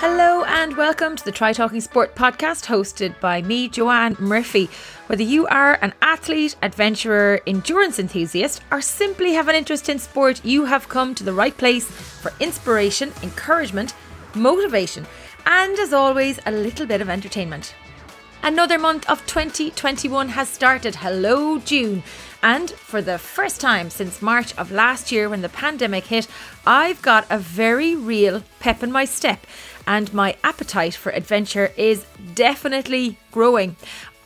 Hello and welcome to the Try Talking Sport podcast hosted by me, Joanne Murphy. Whether you are an athlete, adventurer, endurance enthusiast, or simply have an interest in sport, you have come to the right place for inspiration, encouragement, motivation, and as always, a little bit of entertainment. Another month of 2021 has started. Hello, June. And for the first time since March of last year when the pandemic hit, I've got a very real pep in my step and my appetite for adventure is definitely growing.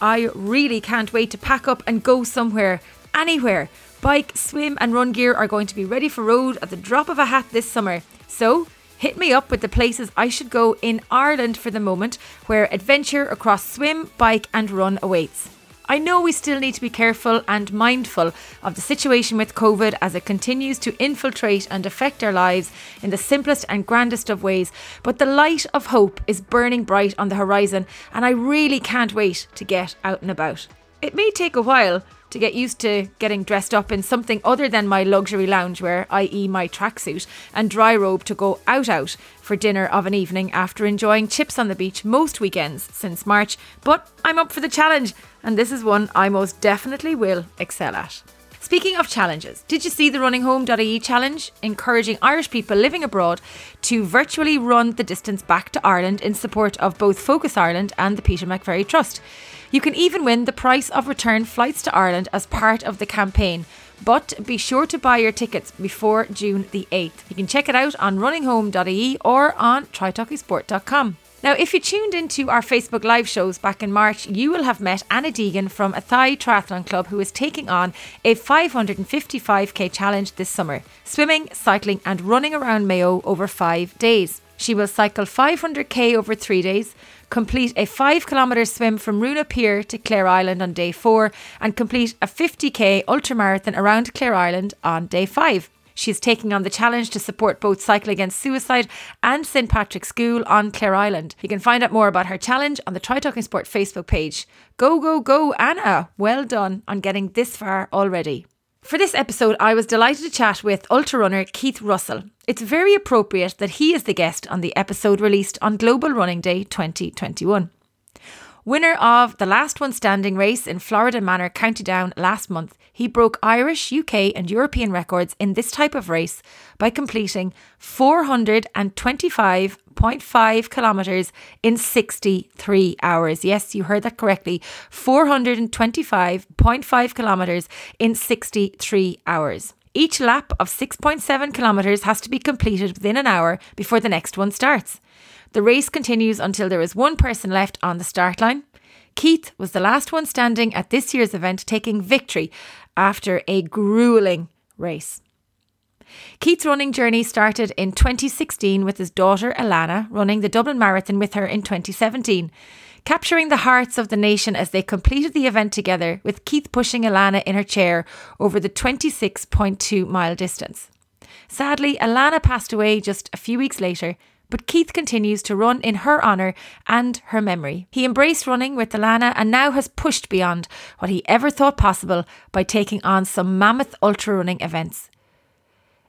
I really can't wait to pack up and go somewhere, anywhere. Bike, swim, and run gear are going to be ready for road at the drop of a hat this summer. So, hit me up with the places I should go in Ireland for the moment where adventure across swim, bike, and run awaits. I know we still need to be careful and mindful of the situation with COVID as it continues to infiltrate and affect our lives in the simplest and grandest of ways, but the light of hope is burning bright on the horizon, and I really can't wait to get out and about. It may take a while to get used to getting dressed up in something other than my luxury loungewear, i.e., my tracksuit, and dry robe to go out out for dinner of an evening after enjoying chips on the beach most weekends since March. But I'm up for the challenge, and this is one I most definitely will excel at. Speaking of challenges, did you see the runninghome.ie challenge, encouraging Irish people living abroad to virtually run the distance back to Ireland in support of both Focus Ireland and the Peter McVerry Trust? You can even win the price of return flights to Ireland as part of the campaign. But be sure to buy your tickets before June the 8th. You can check it out on runninghome.ie or on trytalkingsport.com. Now, if you tuned into our Facebook live shows back in March, you will have met Anna Deegan from Athy Triathlon Club, who is taking on a 555k challenge this summer, swimming, cycling, and running around Mayo over five days. She will cycle 500k over three days, complete a 5 kilometre swim from Roonagh Pier to Clare Island on day 4, and complete a 50k ultramarathon around Clare Island on day 5. She is taking on the challenge to support both Cycle Against Suicide and St Patrick's School on Clare Island. You can find out more about her challenge on the Try Talking Sport Facebook page. Go, go, go, Anna! Well done on getting this far already. For this episode, I was delighted to chat with ultra runner Keith Russell. It's very appropriate that he is the guest on the episode released on Global Running Day 2021. Winner of the last one standing race in Florida Manor County Down last month, he broke Irish, UK, and European records in this type of race by completing 425.5 kilometres in 63 hours. Yes, you heard that correctly 425.5 kilometres in 63 hours. Each lap of 6.7 kilometres has to be completed within an hour before the next one starts. The race continues until there is one person left on the start line. Keith was the last one standing at this year's event, taking victory after a grueling race. Keith's running journey started in 2016 with his daughter Alana running the Dublin Marathon with her in 2017, capturing the hearts of the nation as they completed the event together, with Keith pushing Alana in her chair over the 26.2 mile distance. Sadly, Alana passed away just a few weeks later, but Keith continues to run in her honour and her memory. He embraced running with Alana and now has pushed beyond what he ever thought possible by taking on some mammoth ultra running events.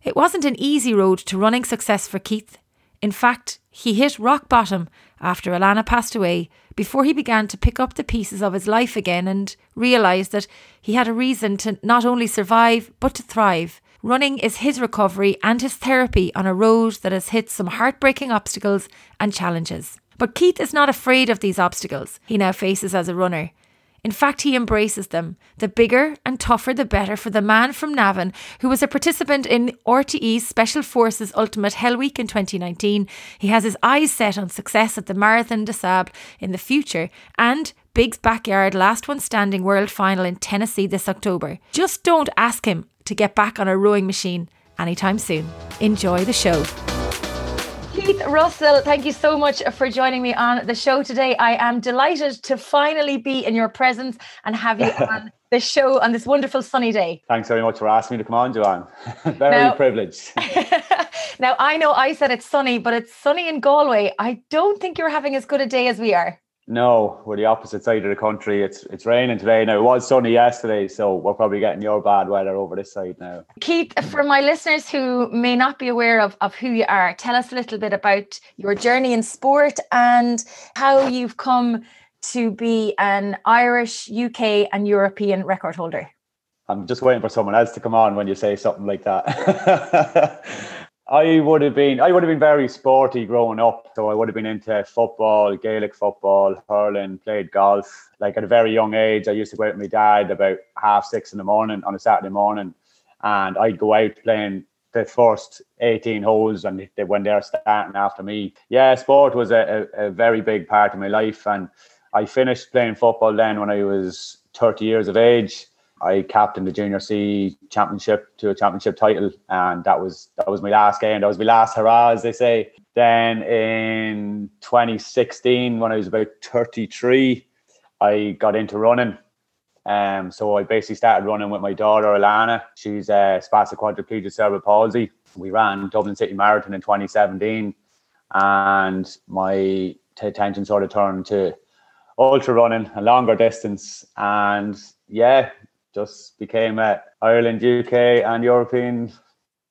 It wasn't an easy road to running success for Keith. In fact, he hit rock bottom after Alana passed away before he began to pick up the pieces of his life again and realised that he had a reason to not only survive but to thrive. Running is his recovery and his therapy on a road that has hit some heartbreaking obstacles and challenges. But Keith is not afraid of these obstacles he now faces as a runner. In fact, he embraces them. The bigger and tougher, the better for the man from Navan, who was a participant in RTE's Special Forces Ultimate Hell Week in 2019. He has his eyes set on success at the Marathon des Sables in the future and Big's Backyard Last One Standing World Final in Tennessee this October. Just don't ask him to get back on a rowing machine anytime soon. Enjoy the show. Keith Russell, thank you so much for joining me on the show today. I am delighted to finally be in your presence and have you on the show on this wonderful sunny day. Thanks very much for asking me to come on, Joanne. very now, privileged. now, I know I said it's sunny, but it's sunny in Galway. I don't think you're having as good a day as we are. No, we're the opposite side of the country. It's it's raining today. Now it was sunny yesterday, so we're probably getting your bad weather over this side now. Keith, for my listeners who may not be aware of, of who you are, tell us a little bit about your journey in sport and how you've come to be an Irish, UK, and European record holder. I'm just waiting for someone else to come on when you say something like that. I would have been I would have been very sporty growing up. So I would have been into football, Gaelic football, hurling, played golf. Like at a very young age, I used to go out with my dad about half six in the morning on a Saturday morning, and I'd go out playing the first 18 holes and they, when they're starting after me. Yeah, sport was a, a, a very big part of my life. And I finished playing football then when I was 30 years of age. I captained the junior C championship to a championship title, and that was that was my last game. That was my last hurrah, as they say. Then in 2016, when I was about 33, I got into running. Um, so I basically started running with my daughter Alana. She's a spastic quadriplegic cerebral palsy. We ran Dublin City Marathon in 2017, and my attention sort of turned to ultra running, a longer distance, and yeah, just became a Ireland, UK, and European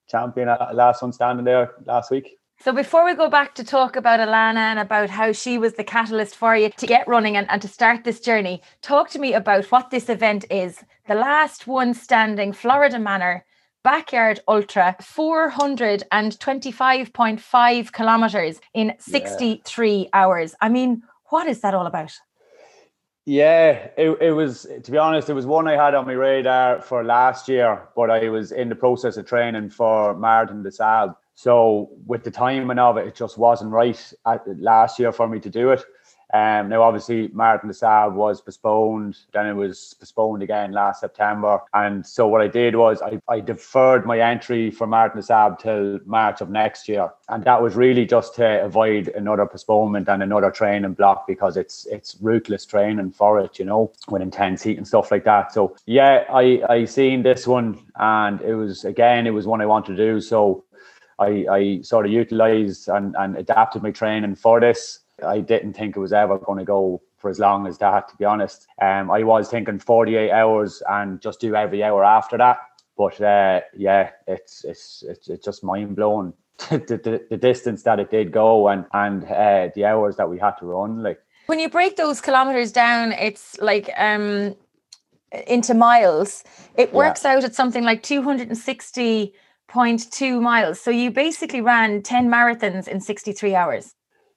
champion. Uh, last one standing there last week. So before we go back to talk about Alana and about how she was the catalyst for you to get running and, and to start this journey, talk to me about what this event is. The last one standing, Florida Manor, backyard ultra, 425.5 kilometers in 63 yeah. hours. I mean, what is that all about? Yeah, it, it was to be honest, it was one I had on my radar for last year, but I was in the process of training for Marathon des Sables. So with the timing of it, it just wasn't right at, last year for me to do it. Um, now, obviously, Marathon des Sables was postponed. Then it was postponed again last September. And so what I did was I, I deferred my entry for Marathon des Sables till March of next year. And that was really just to avoid another postponement and another training block because it's it's ruthless training for it, you know, with intense heat and stuff like that. So yeah, I I seen this one and it was again it was one I wanted to do. So I, I sort of utilized and, and adapted my training for this. I didn't think it was ever going to go for as long as that, to be honest. Um, I was thinking 48 hours and just do every hour after that. But uh, yeah, it's, it's it's it's just mind blowing the, the, the distance that it did go and and uh, the hours that we had to run. Like when you break those kilometers down, it's like um into miles. It works yeah. out at something like 260.2 miles. So you basically ran 10 marathons in 63 hours.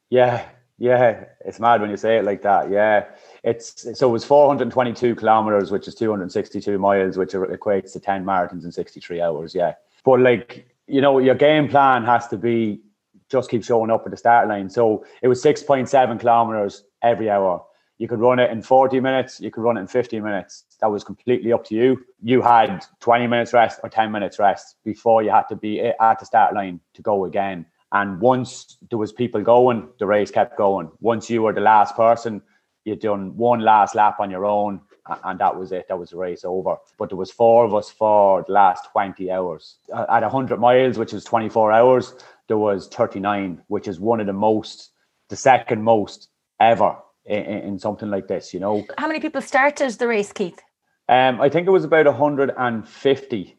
Yeah, yeah, it's mad when you say it like that. Yeah, it's so it was 422 kilometers, which is 262 miles, which equates to 10 marathons in 63 hours. Yeah, but like you know, your game plan has to be just keep showing up at the start line. So it was 6.7 kilometers every hour. You could run it in 40 minutes. You could run it in 50 minutes. That was completely up to you. You had 20 minutes rest or 10 minutes rest before you had to be at the start line to go again. And once there was people going, the race kept going. Once you were the last person, you'd done one last lap on your own, and that was it. That was the race over. But there was four of us for the last 20 hours. At 100 miles, which was 24 hours, there was 39, which is one of the most, the second most ever in, in something like this, you know. How many people started the race, Keith? Um, I think it was about 150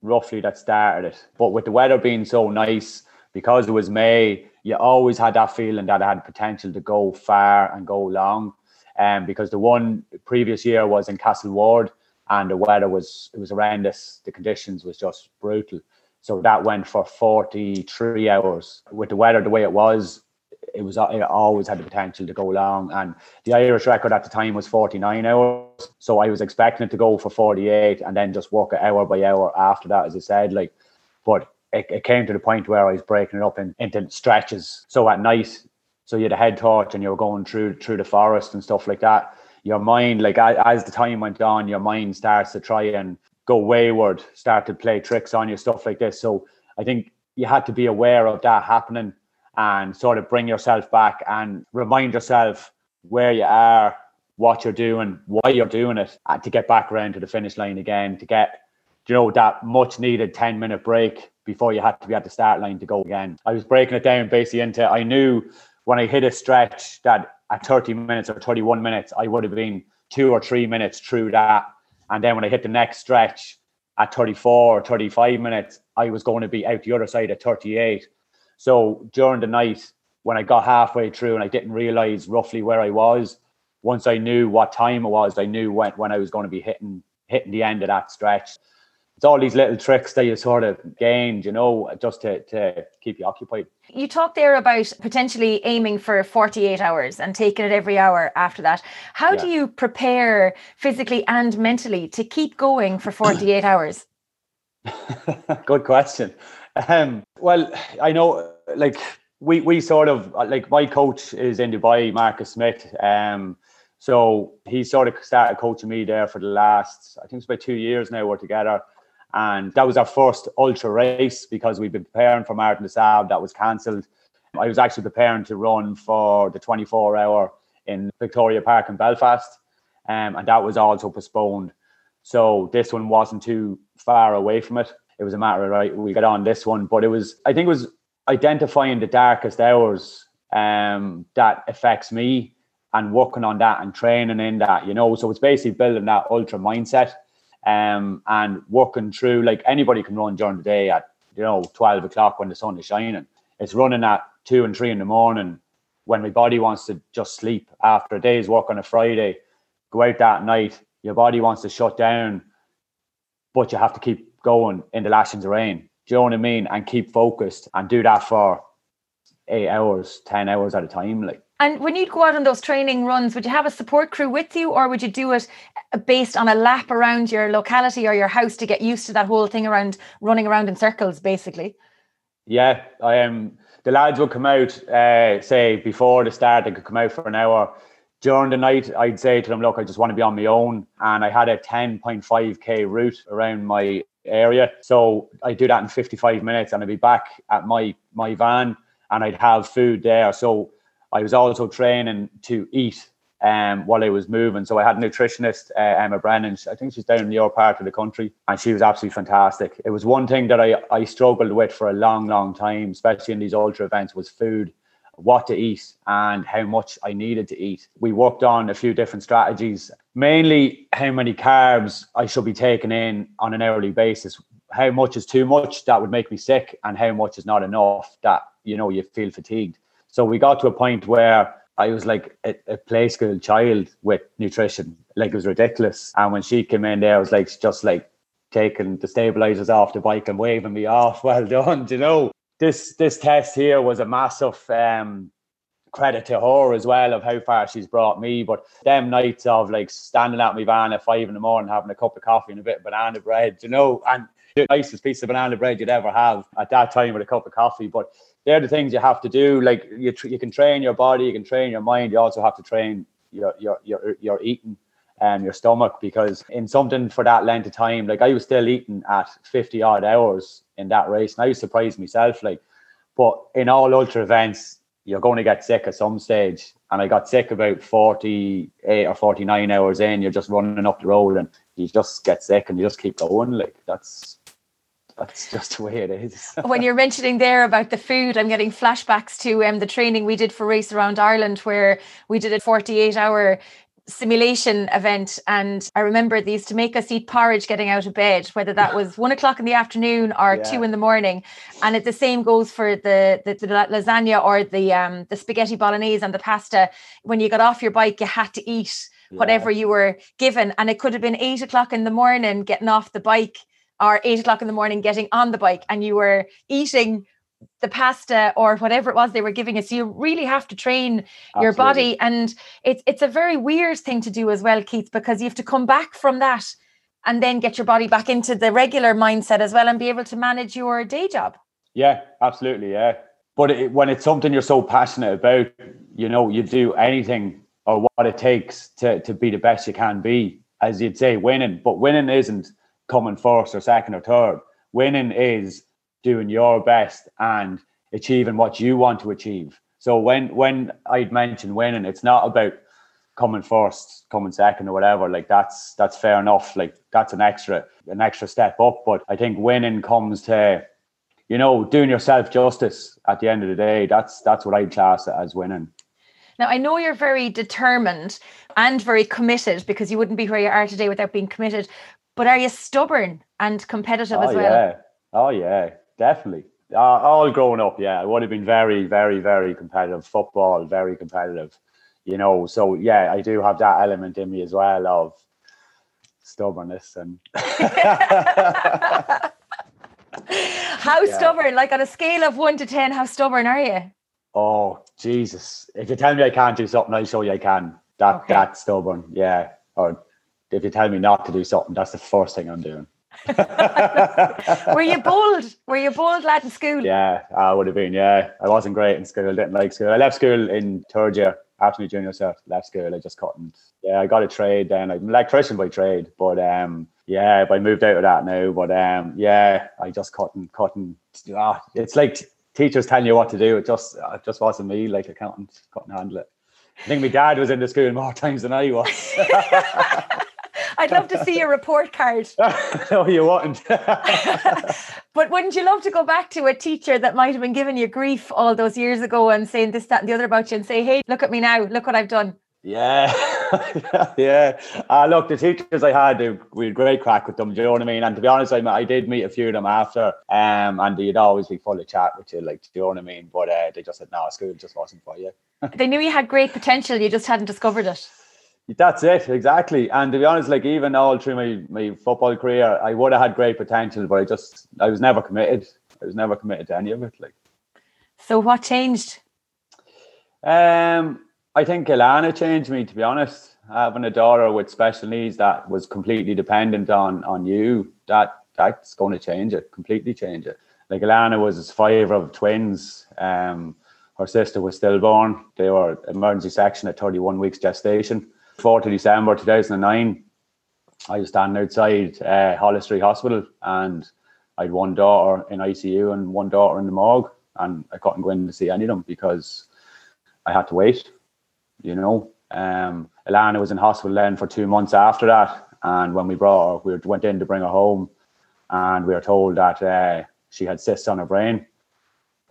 roughly that started it. But with the weather being so nice, because it was May, you always had that feeling that it had potential to go far and go long. Um, because the one previous year was in Castle Ward and the weather was it was horrendous. The conditions was just brutal. So that went for 43 hours. With the weather the way it was, it was it always had the potential to go long. And the Irish record at the time was 49 hours. So I was expecting it to go for 48 and then just work it hour by hour after that, as I said. Like, but it, it came to the point where I was breaking it up in, into stretches. So at night, so you had a head torch and you were going through through the forest and stuff like that. Your mind, like as the time went on, your mind starts to try and go wayward, start to play tricks on you, stuff like this. So I think you had to be aware of that happening and sort of bring yourself back and remind yourself where you are, what you're doing, why you're doing it, to get back around to the finish line again, to get you know that much needed 10 minute break before you had to be at the start line to go again. I was breaking it down basically into I knew when I hit a stretch that at 30 minutes or 31 minutes, I would have been two or three minutes through that. And then when I hit the next stretch at 34 or 35 minutes, I was going to be out the other side at 38. So during the night, when I got halfway through and I didn't realize roughly where I was, once I knew what time it was, I knew when, when I was going to be hitting hitting the end of that stretch it's all these little tricks that you sort of gained, you know, just to, to keep you occupied. You talked there about potentially aiming for 48 hours and taking it every hour after that. How yeah. do you prepare physically and mentally to keep going for 48 hours? Good question. Um, well, I know, like, we, we sort of, like, my coach is in Dubai, Marcus Smith. Um, so he sort of started coaching me there for the last, I think it's about two years now we're together and that was our first ultra race because we've been preparing for Marathon des Sables that was cancelled. I was actually preparing to run for the 24 hour in Victoria Park in Belfast, um, and that was also postponed. So this one wasn't too far away from it. It was a matter of right, we got on this one, but it was I think it was identifying the darkest hours um, that affects me and working on that and training in that, you know. So it's basically building that ultra mindset um, and working through like anybody can run during the day at you know 12 o'clock when the sun is shining. It's running at two and three in the morning when my body wants to just sleep after a day's work on a Friday. Go out that night, your body wants to shut down, but you have to keep going in the lashings of rain. Do you know what I mean? And keep focused and do that for eight hours, ten hours at a time. Like and when you'd go out on those training runs, would you have a support crew with you, or would you do it uh, based on a lap around your locality or your house to get used to that whole thing around running around in circles, basically? Yeah, I am. Um, the lads would come out, uh, say before the start, they could come out for an hour. During the night, I'd say to them, "Look, I just want to be on my own," and I had a 10.5k route around my area, so I do that in 55 minutes, and I'd be back at my my van, and I'd have food there. So I was also training to eat um, while I was moving. So I had a nutritionist, uh, Emma Brennan. I think she's down in your part of the country, and she was absolutely fantastic. It was one thing that I, I struggled with for a long, long time, especially in these ultra events, was food, what to eat, and how much I needed to eat. We worked on a few different strategies, mainly how many carbs I should be taking in on an hourly basis. How much is too much that would make me sick, and how much is not enough that you know you feel fatigued. So we got to a point where I was like a, a play school child with nutrition. Like it was ridiculous. And when she came in there, I was like just like taking the stabilizers off the bike and waving me off. Well done, you know. This this test here was a massive um, credit to her as well of how far she's brought me. But them nights of like standing at my van at five in the morning, having a cup of coffee and a bit of banana bread, you know, and the nicest piece of banana bread you'd ever have at that time with a cup of coffee. But they're the things you have to do. Like you, tr- you can train your body, you can train your mind. You also have to train your your your your eating and your stomach because in something for that length of time, like I was still eating at fifty odd hours in that race, and I was surprised myself. Like, but in all ultra events, you're going to get sick at some stage, and I got sick about forty eight or forty nine hours in. You're just running up the road, and you just get sick, and you just keep going. Like that's that's just the way it is. when you're mentioning there about the food, I'm getting flashbacks to um, the training we did for Race Around Ireland, where we did a 48 hour simulation event and i remember they used to make us eat porridge getting out of bed whether that was one o'clock in the afternoon or yeah. two in the morning and it, the same goes for the, the, the lasagna or the um, the spaghetti bolognese and the pasta when you got off your bike you had to eat whatever yeah. you were given and it could have been eight o'clock in the morning getting off the bike or eight o'clock in the morning getting on the bike and you were eating the pasta or whatever it was they were giving us. You really have to train Absolutely. your body. And it's it's a very weird thing to do as well, Keith, because you have to come back from that and then get your body back into the regular mindset as well and be able to manage your day job. Yeah, absolutely. Yeah. But it, when it's something you're so passionate about, you know, you do anything or what it takes to, to be the best you can be, as you'd say, winning. But winning isn't coming first or second or third. Winning is doing your best and achieving what you want to achieve. So when when I'd mention winning, it's not about coming first, coming second or whatever. Like that's that's fair enough. Like that's an extra an extra step up. But I think winning comes to, you know, doing yourself justice at the end of the day. That's that's what I'd class it as winning. Now, I know you're very determined and very committed because you wouldn't be where you are today without being committed. But are you stubborn and competitive oh, as well? Yeah. Oh, yeah, definitely. Uh, all growing up, yeah, I would have been very, very, very competitive. Football, very competitive. You know, so yeah, I do have that element in me as well of stubbornness and. how yeah. stubborn? Like on a scale of one to ten, how stubborn are you? Oh Jesus! If you tell me I can't do something, I'll show you I can. That okay. that's stubborn, yeah. Or if you tell me not to do something, that's the first thing I'm doing. Were you bold? Were you bold lad in school? Yeah, I would have been. Yeah, I wasn't great in school. Didn't like school. I left school in third year after my junior cert. Left school. I just couldn't. Yeah, I got a trade then. I'm an electrician by trade, but um, yeah, I moved out of that now. But um, yeah, I just couldn't, couldn't. Ah, it's like teachers telling you what to do. It just, it just wasn't me. Like accountant couldn't handle it. I think my dad was in the school more times than I was. I'd love to see your report card. no, you wouldn't. but wouldn't you love to go back to a teacher that might have been giving you grief all those years ago and saying this, that, and the other about you and say, hey, look at me now, look what I've done? Yeah, yeah. Uh, look, the teachers I had, we had great crack with them. Do you know what I mean? And to be honest, I, I did meet a few of them after, um, and they'd always be full of chat with you, like, do you know what I mean? But uh, they just said, no, school just wasn't for you. they knew you had great potential, you just hadn't discovered it. That's it, exactly. And to be honest, like even all through my, my football career, I would have had great potential, but I just I was never committed. I was never committed to any of it. Like So what changed? Um I think Alana changed me, to be honest. Having a daughter with special needs that was completely dependent on on you, that that's going to change it, completely change it. Like Alana was five of twins. Um, her sister was stillborn. They were emergency section at 31 weeks gestation. 4th of December 2009, I was standing outside uh, Holles Street Hospital and I had one daughter in ICU and one daughter in the morgue, and I couldn't go in to see any of them because I had to wait you know. Um, Alana was in hospital then for two months after that, and when we brought her, we went in to bring her home, and we were told that uh, she had cysts on her brain.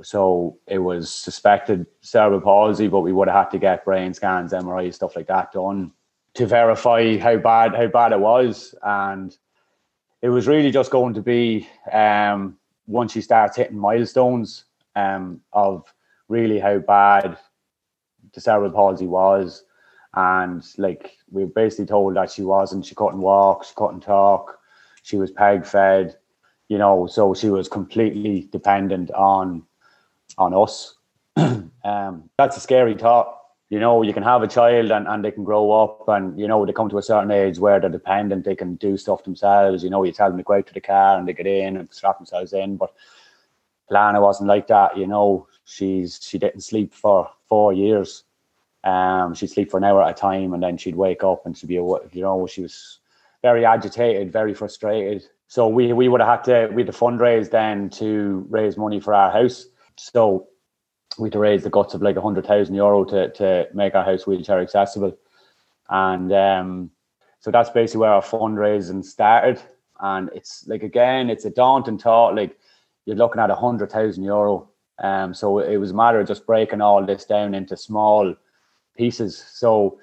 So it was suspected cerebral palsy, but we would have had to get brain scans, MRI, stuff like that done to verify how bad how bad it was. And it was really just going to be um, once she starts hitting milestones um, of really how bad the cerebral palsy was. And like we were basically told that she wasn't, she couldn't walk, she couldn't talk, she was peg fed, you know, so she was completely dependent on on us. um, that's a scary thought. You know, you can have a child and, and they can grow up and, you know, they come to a certain age where they're dependent, they can do stuff themselves. You know, you tell them to go out to the car and they get in and strap themselves in. But Lana wasn't like that, you know. She's she didn't sleep for four years. Um, she'd sleep for an hour at a time, and then she'd wake up and she'd be, you know, she was very agitated, very frustrated. So we we would have had to we had to fundraise then to raise money for our house. So we had to raise the guts of like a hundred thousand euro to to make our house wheelchair accessible, and um, so that's basically where our fundraising started. And it's like again, it's a daunting thought. Like you're looking at a hundred thousand euro um, so it was a matter of just breaking all this down into small pieces. So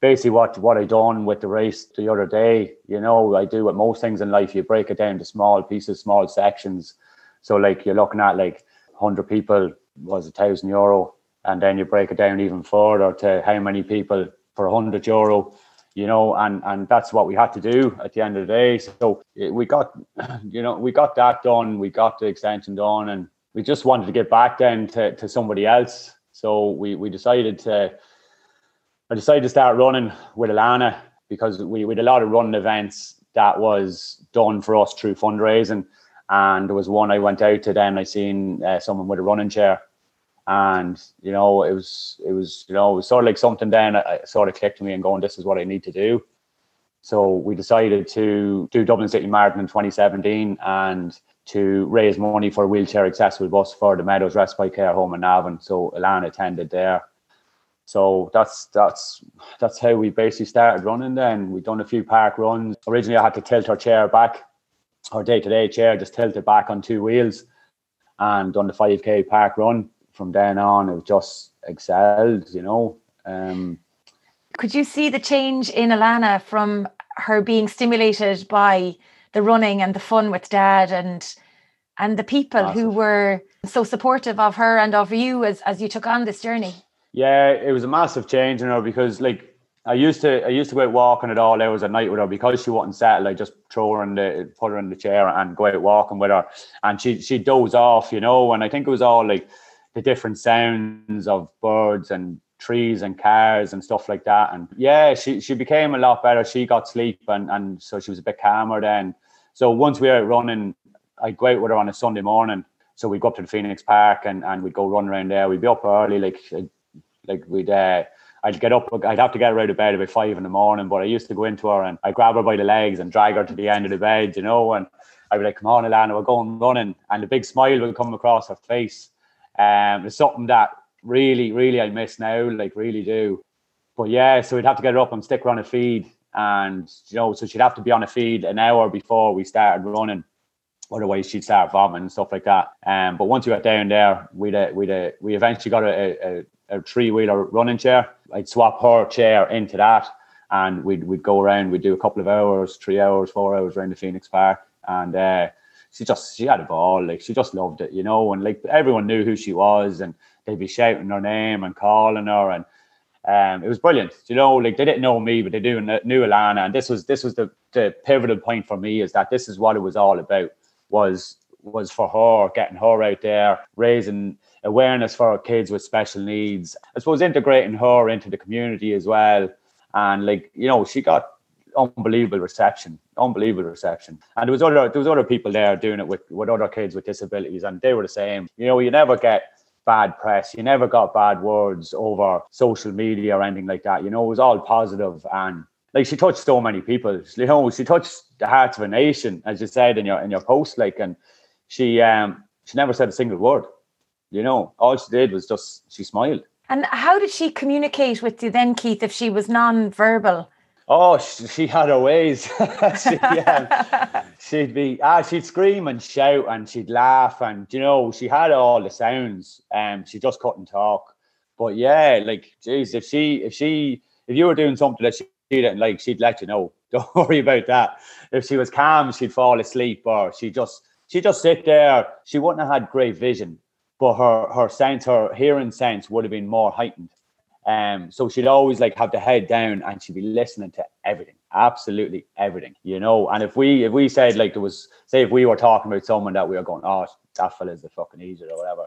basically what what I done with the race the other day, you know, I do with most things in life, you break it down to small pieces, small sections. So like you're looking at like hundred people was a thousand euro, and then you break it down even further to how many people for hundred euro, you know, and and that's what we had to do at the end of the day. So eh, we got, you know, we got that done, we got the extension done, and we just wanted to get back then to, to somebody else. So we, we decided to, I decided to start running with alana because we, had a lot of running events that was done for us through fundraising. And there was one I went out to then I seen uh, someone with a running chair and you know it was it was you know it was sort of like something then I, sort of clicked to me and going this is what I need to do so we decided to do Dublin City Marathon in 2017 and to raise money for a wheelchair accessible bus for the Meadows Respite Care Home in Navan. So Alana attended there. So that's that's that's how we basically started running. Then we done a few park runs. Originally, I had to tilt her chair back, her day to day chair, just tilted back on two wheels, and done the five k park run. From then on, it just excelled. You know, Um, Could you see the change in Alana from her being stimulated by the running and the fun with dad and and the people Massive. who were so supportive of her and of you as, as you took on this journey? Yeah, it was a massive change in her because like I used to I used to go out walking at all hours at night with her because she wasn't settled. I just throw her in the put her in the chair and go out walking with her, and she she doze off, you know. And I think it was all like the different sounds of birds and trees and cars and stuff like that. And yeah, she she became a lot better. She got sleep and and so she was a bit calmer then. So once we were out running, I'd go out with her on a Sunday morning. So we'd go up to the Phoenix Park and, and we'd go run around there. We'd be up early, like like we'd uh, I'd get up, I'd have to get her out of bed about five in the morning, but I used to go into her and I'd grab her by the legs and drag her to the end of the bed, you know, and I'd be like, come on, Alana, we're going running. And the big smile would come across her face. Um, it's something that really, really I miss now, like really do. But yeah, so we'd have to get her up and stick her on a feed. And, you know, so she'd have to be on a feed an hour before we started running. Otherwise, she'd start vomiting and stuff like that. Um, but once we got down there, we'd, uh, we'd, uh, we eventually got a, a, a three wheeler running chair. I'd swap her chair into that and we'd, we'd go around, we'd do a couple of hours, three hours, four hours around the Phoenix Park. And uh, she just, she had a ball. Like she just loved it, you know, and like everyone knew who she was and they'd be shouting her name and calling her. And um, it was brilliant, you know, like they didn't know me, but they knew, knew Alana. And this was, this was the, the pivotal point for me is that this is what it was all about was, was for her, getting her out there, raising, awareness for kids with special needs. I suppose integrating her into the community as well. And like, you know, she got unbelievable reception, unbelievable reception. And there was other there was other people there doing it with, with other kids with disabilities, and they were the same. You know, you never get bad press, you never got bad words over social media or anything like that. You know, it was all positive and like she touched so many people. You know, she touched the hearts of a nation, as you said in your in your post, like and she um she never said a single word. You know, all she did was just she smiled. And how did she communicate with you then, Keith, if she was non-verbal? Oh, she, she had her ways. she, yeah, she'd be ah, she'd scream and shout and she'd laugh and you know she had all the sounds. Um, she just couldn't talk. But yeah, like geez, if she if she if you were doing something that she didn't like, she'd let you know. Don't worry about that. If she was calm, she'd fall asleep or she just she'd just sit there. She wouldn't have had great vision but her her sense, her hearing sense would have been more heightened. Um, so she'd always like have the head down and she'd be listening to everything, absolutely everything, you know. And if we if we said like there was say if we were talking about someone that we were going, oh that fella's the fucking idiot or whatever,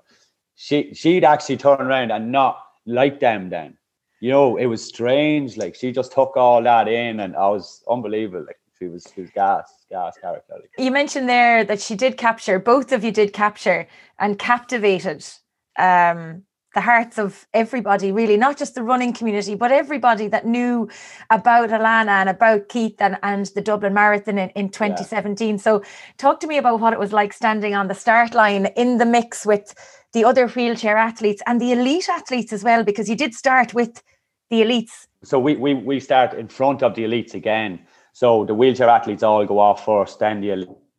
she she'd actually turn around and not like them then. You know, it was strange. Like she just took all that in and I was unbelievable. Like she was she was gas gas character. You mentioned there that she did capture both of you did capture and captivated um, the hearts of everybody, really, not just the running community, but everybody that knew about Alana and about Keith and, and the Dublin Marathon in, in 2017. Yeah. So, talk to me about what it was like standing on the start line in the mix with the other wheelchair athletes and the elite athletes as well, because you did start with the elites. So, we, we, we start in front of the elites again. So the wheelchair athletes all go off first, then the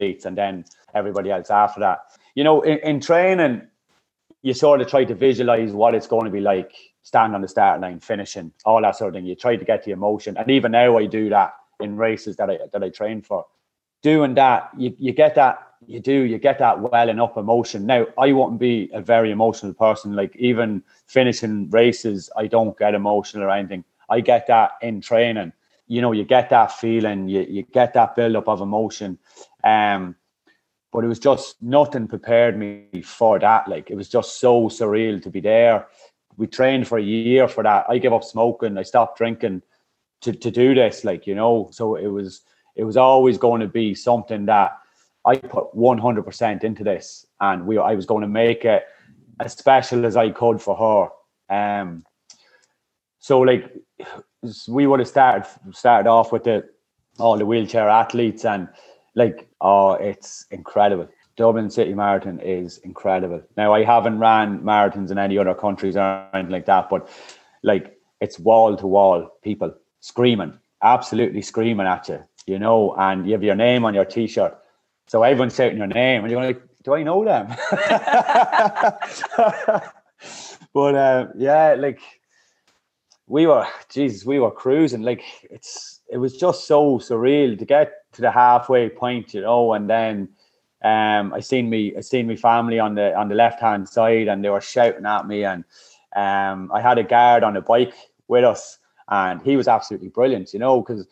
elites, and then everybody else after that. You know, in, in training, you sort of try to visualize what it's going to be like standing on the start line, finishing, all that sort of thing. You try to get the emotion. And even now I do that in races that I that I train for. Doing that, you, you get that, you do, you get that welling up emotion. Now, I wouldn't be a very emotional person. Like even finishing races, I don't get emotional or anything. I get that in training you know, you get that feeling, you, you get that build up of emotion. Um, but it was just nothing prepared me for that. Like it was just so surreal to be there. We trained for a year for that. I gave up smoking, I stopped drinking to, to do this, like, you know. So it was it was always going to be something that I put 100% into this and we I was going to make it as special as I could for her. Um so like we would have started started off with the all the wheelchair athletes and like oh it's incredible. Dublin city marathon is incredible. Now i haven't ran marathons in any other countries or anything like that but like it's wall to wall people screaming absolutely screaming at you you know and you have your name on your t-shirt. So everyone's shouting your name and you're like do i know them? But uh, yeah like we were, Jesus, we were cruising. Like it's, it was just so surreal to get to the halfway point, you know, and then um, I seen me, I seen me family on the on the left hand side, and they were shouting at me, and um, I had a guard on a bike with us, and he was absolutely brilliant, you know, because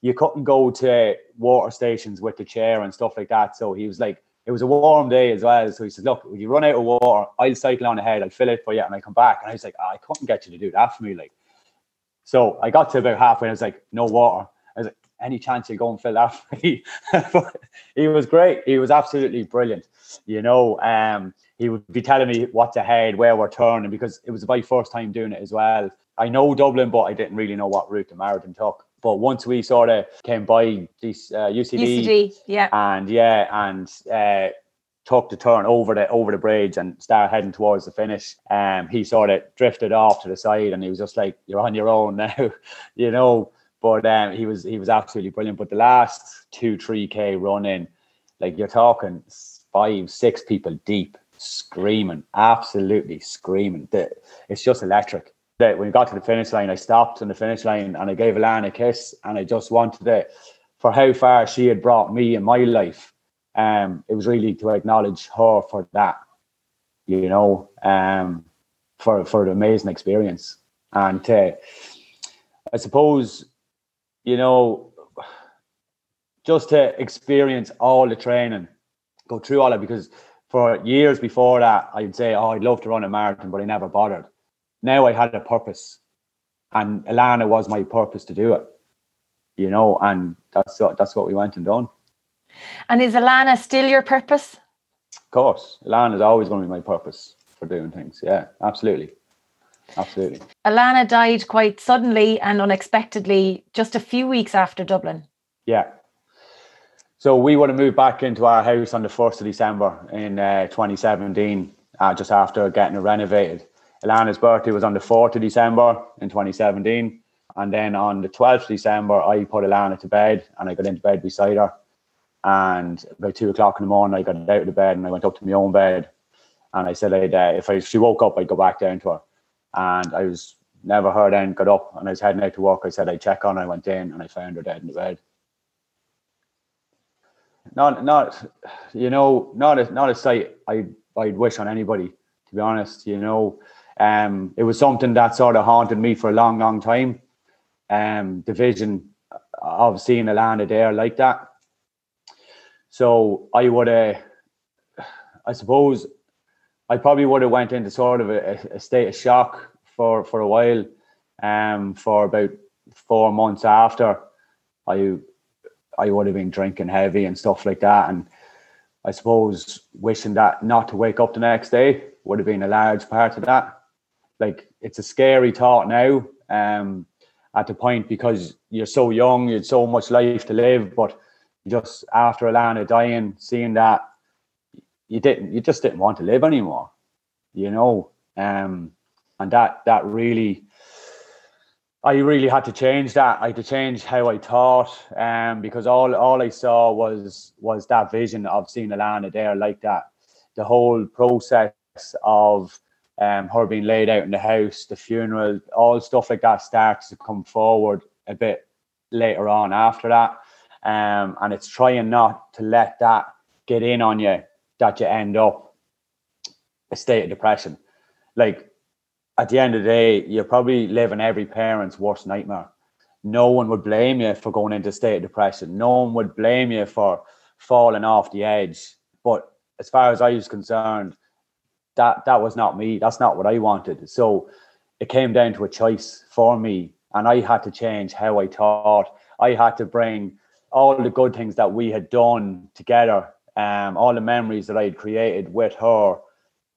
you couldn't go to water stations with the chair and stuff like that. So he was like, it was a warm day as well. So he said, Look, when you run out of water, I'll cycle on ahead, I'll fill it for you, and I come back. And I was like, oh, I couldn't get you to do that for me. Like, so I got to about halfway, and I was like, No water. I was like, Any chance you'll go and fill that for me? he was great. He was absolutely brilliant. You know, um, he would be telling me what's ahead, where we're turning, because it was my first time doing it as well. I know Dublin, but I didn't really know what route the marathon took. But once we sort of came by this uh, UCD, UCD, yeah, and yeah, and uh, took the turn over the over the bridge and started heading towards the finish, um, he sort of drifted off to the side, and he was just like, "You're on your own now," you know. But um, he was he was absolutely brilliant. But the last two three k running, like you're talking five six people deep, screaming, absolutely screaming. It's just electric that when we got to the finish line, I stopped on the finish line and I gave Alana a kiss and I just wanted it for how far she had brought me in my life. Um, it was really to acknowledge her for that, you know, um, for for the amazing experience. And uh, I suppose, you know, just to experience all the training, go through all it because for years before that, I'd say, oh, I'd love to run a marathon, but I never bothered now I had a purpose, and Alana was my purpose to do it. You know, and that's what, that's what we went and done. And is Alana still your purpose? Of course, Alana is always going to be my purpose for doing things. Yeah, absolutely. Absolutely. Alana died quite suddenly and unexpectedly just a few weeks after Dublin. Yeah. So we would have moved back into our house on the 1st of December in uh, 2017, uh, just after getting it renovated. Alana's birthday was on the 4th of December in 2017. And then on the 12th of December, I put Alana to bed and I got into bed beside her. And about two o'clock in the morning, I got out of the bed and I went up to my own bed. And I said, I'd, uh, if I, she woke up, I'd go back down to her. And I was never heard and got up and I was heading out to work. I said, I'd check on. I went in and I found her dead in the bed. Not, not, you know, not a, not a sight I, I'd wish on anybody, to be honest, you know um, it was something that sort of haunted me for a long, long time. Um, the vision of seeing Alana there like that. So I would have, I suppose, I probably would have went into sort of a, a, state of shock for for a while. Um, for about four months after, I I would have been drinking heavy and stuff like that, and I suppose wishing that not to wake up the next day would have been a large part of that like it's a scary thought now um, at the point because you're so young, you had so much life to live, but just after Alana dying, seeing that you didn't, you just didn't want to live anymore, you know, um, and that that really, I really had to change that. I had to change how I thought, um, because all all I saw was was that vision of seeing Alana there like that. The whole process of um, her being laid out in the house, the funeral, all stuff like that starts to come forward a bit later on after that. Um, and it's trying not to let that get in on you that you end up a state of depression. Like at the end of the day, you're probably living every parent's worst nightmare. No one would blame you for going into a state of depression. No one would blame you for falling off the edge. But as far as I was concerned, that that was not me. That's not what I wanted. So it came down to a choice for me, and I had to change how I thought. I had to bring all the good things that we had done together, um, all the memories that I had created with her.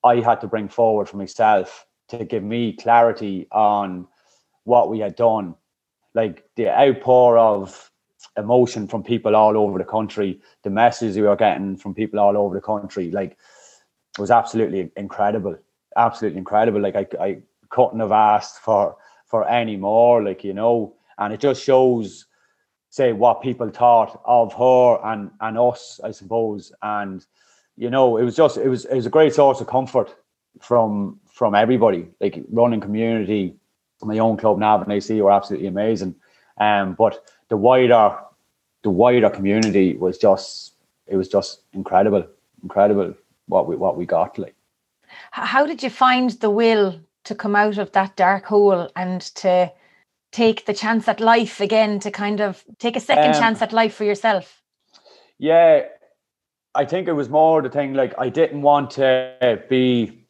I had to bring forward for myself to give me clarity on what we had done, like the outpour of emotion from people all over the country, the messages we were getting from people all over the country, like was absolutely incredible, absolutely incredible. Like I, I couldn't have asked for for any more. Like you know, and it just shows, say, what people thought of her and and us, I suppose. And you know, it was just it was it was a great source of comfort from from everybody. Like running community, my own club, Navan AC, were absolutely amazing. Um, but the wider, the wider community was just, it was just incredible, incredible what we what we got. Like, how did you find the will to come out of that dark hole and to take the chance at life again to kind of take a second um, chance at life for yourself? Yeah, I think it was more the thing like I didn't want to be,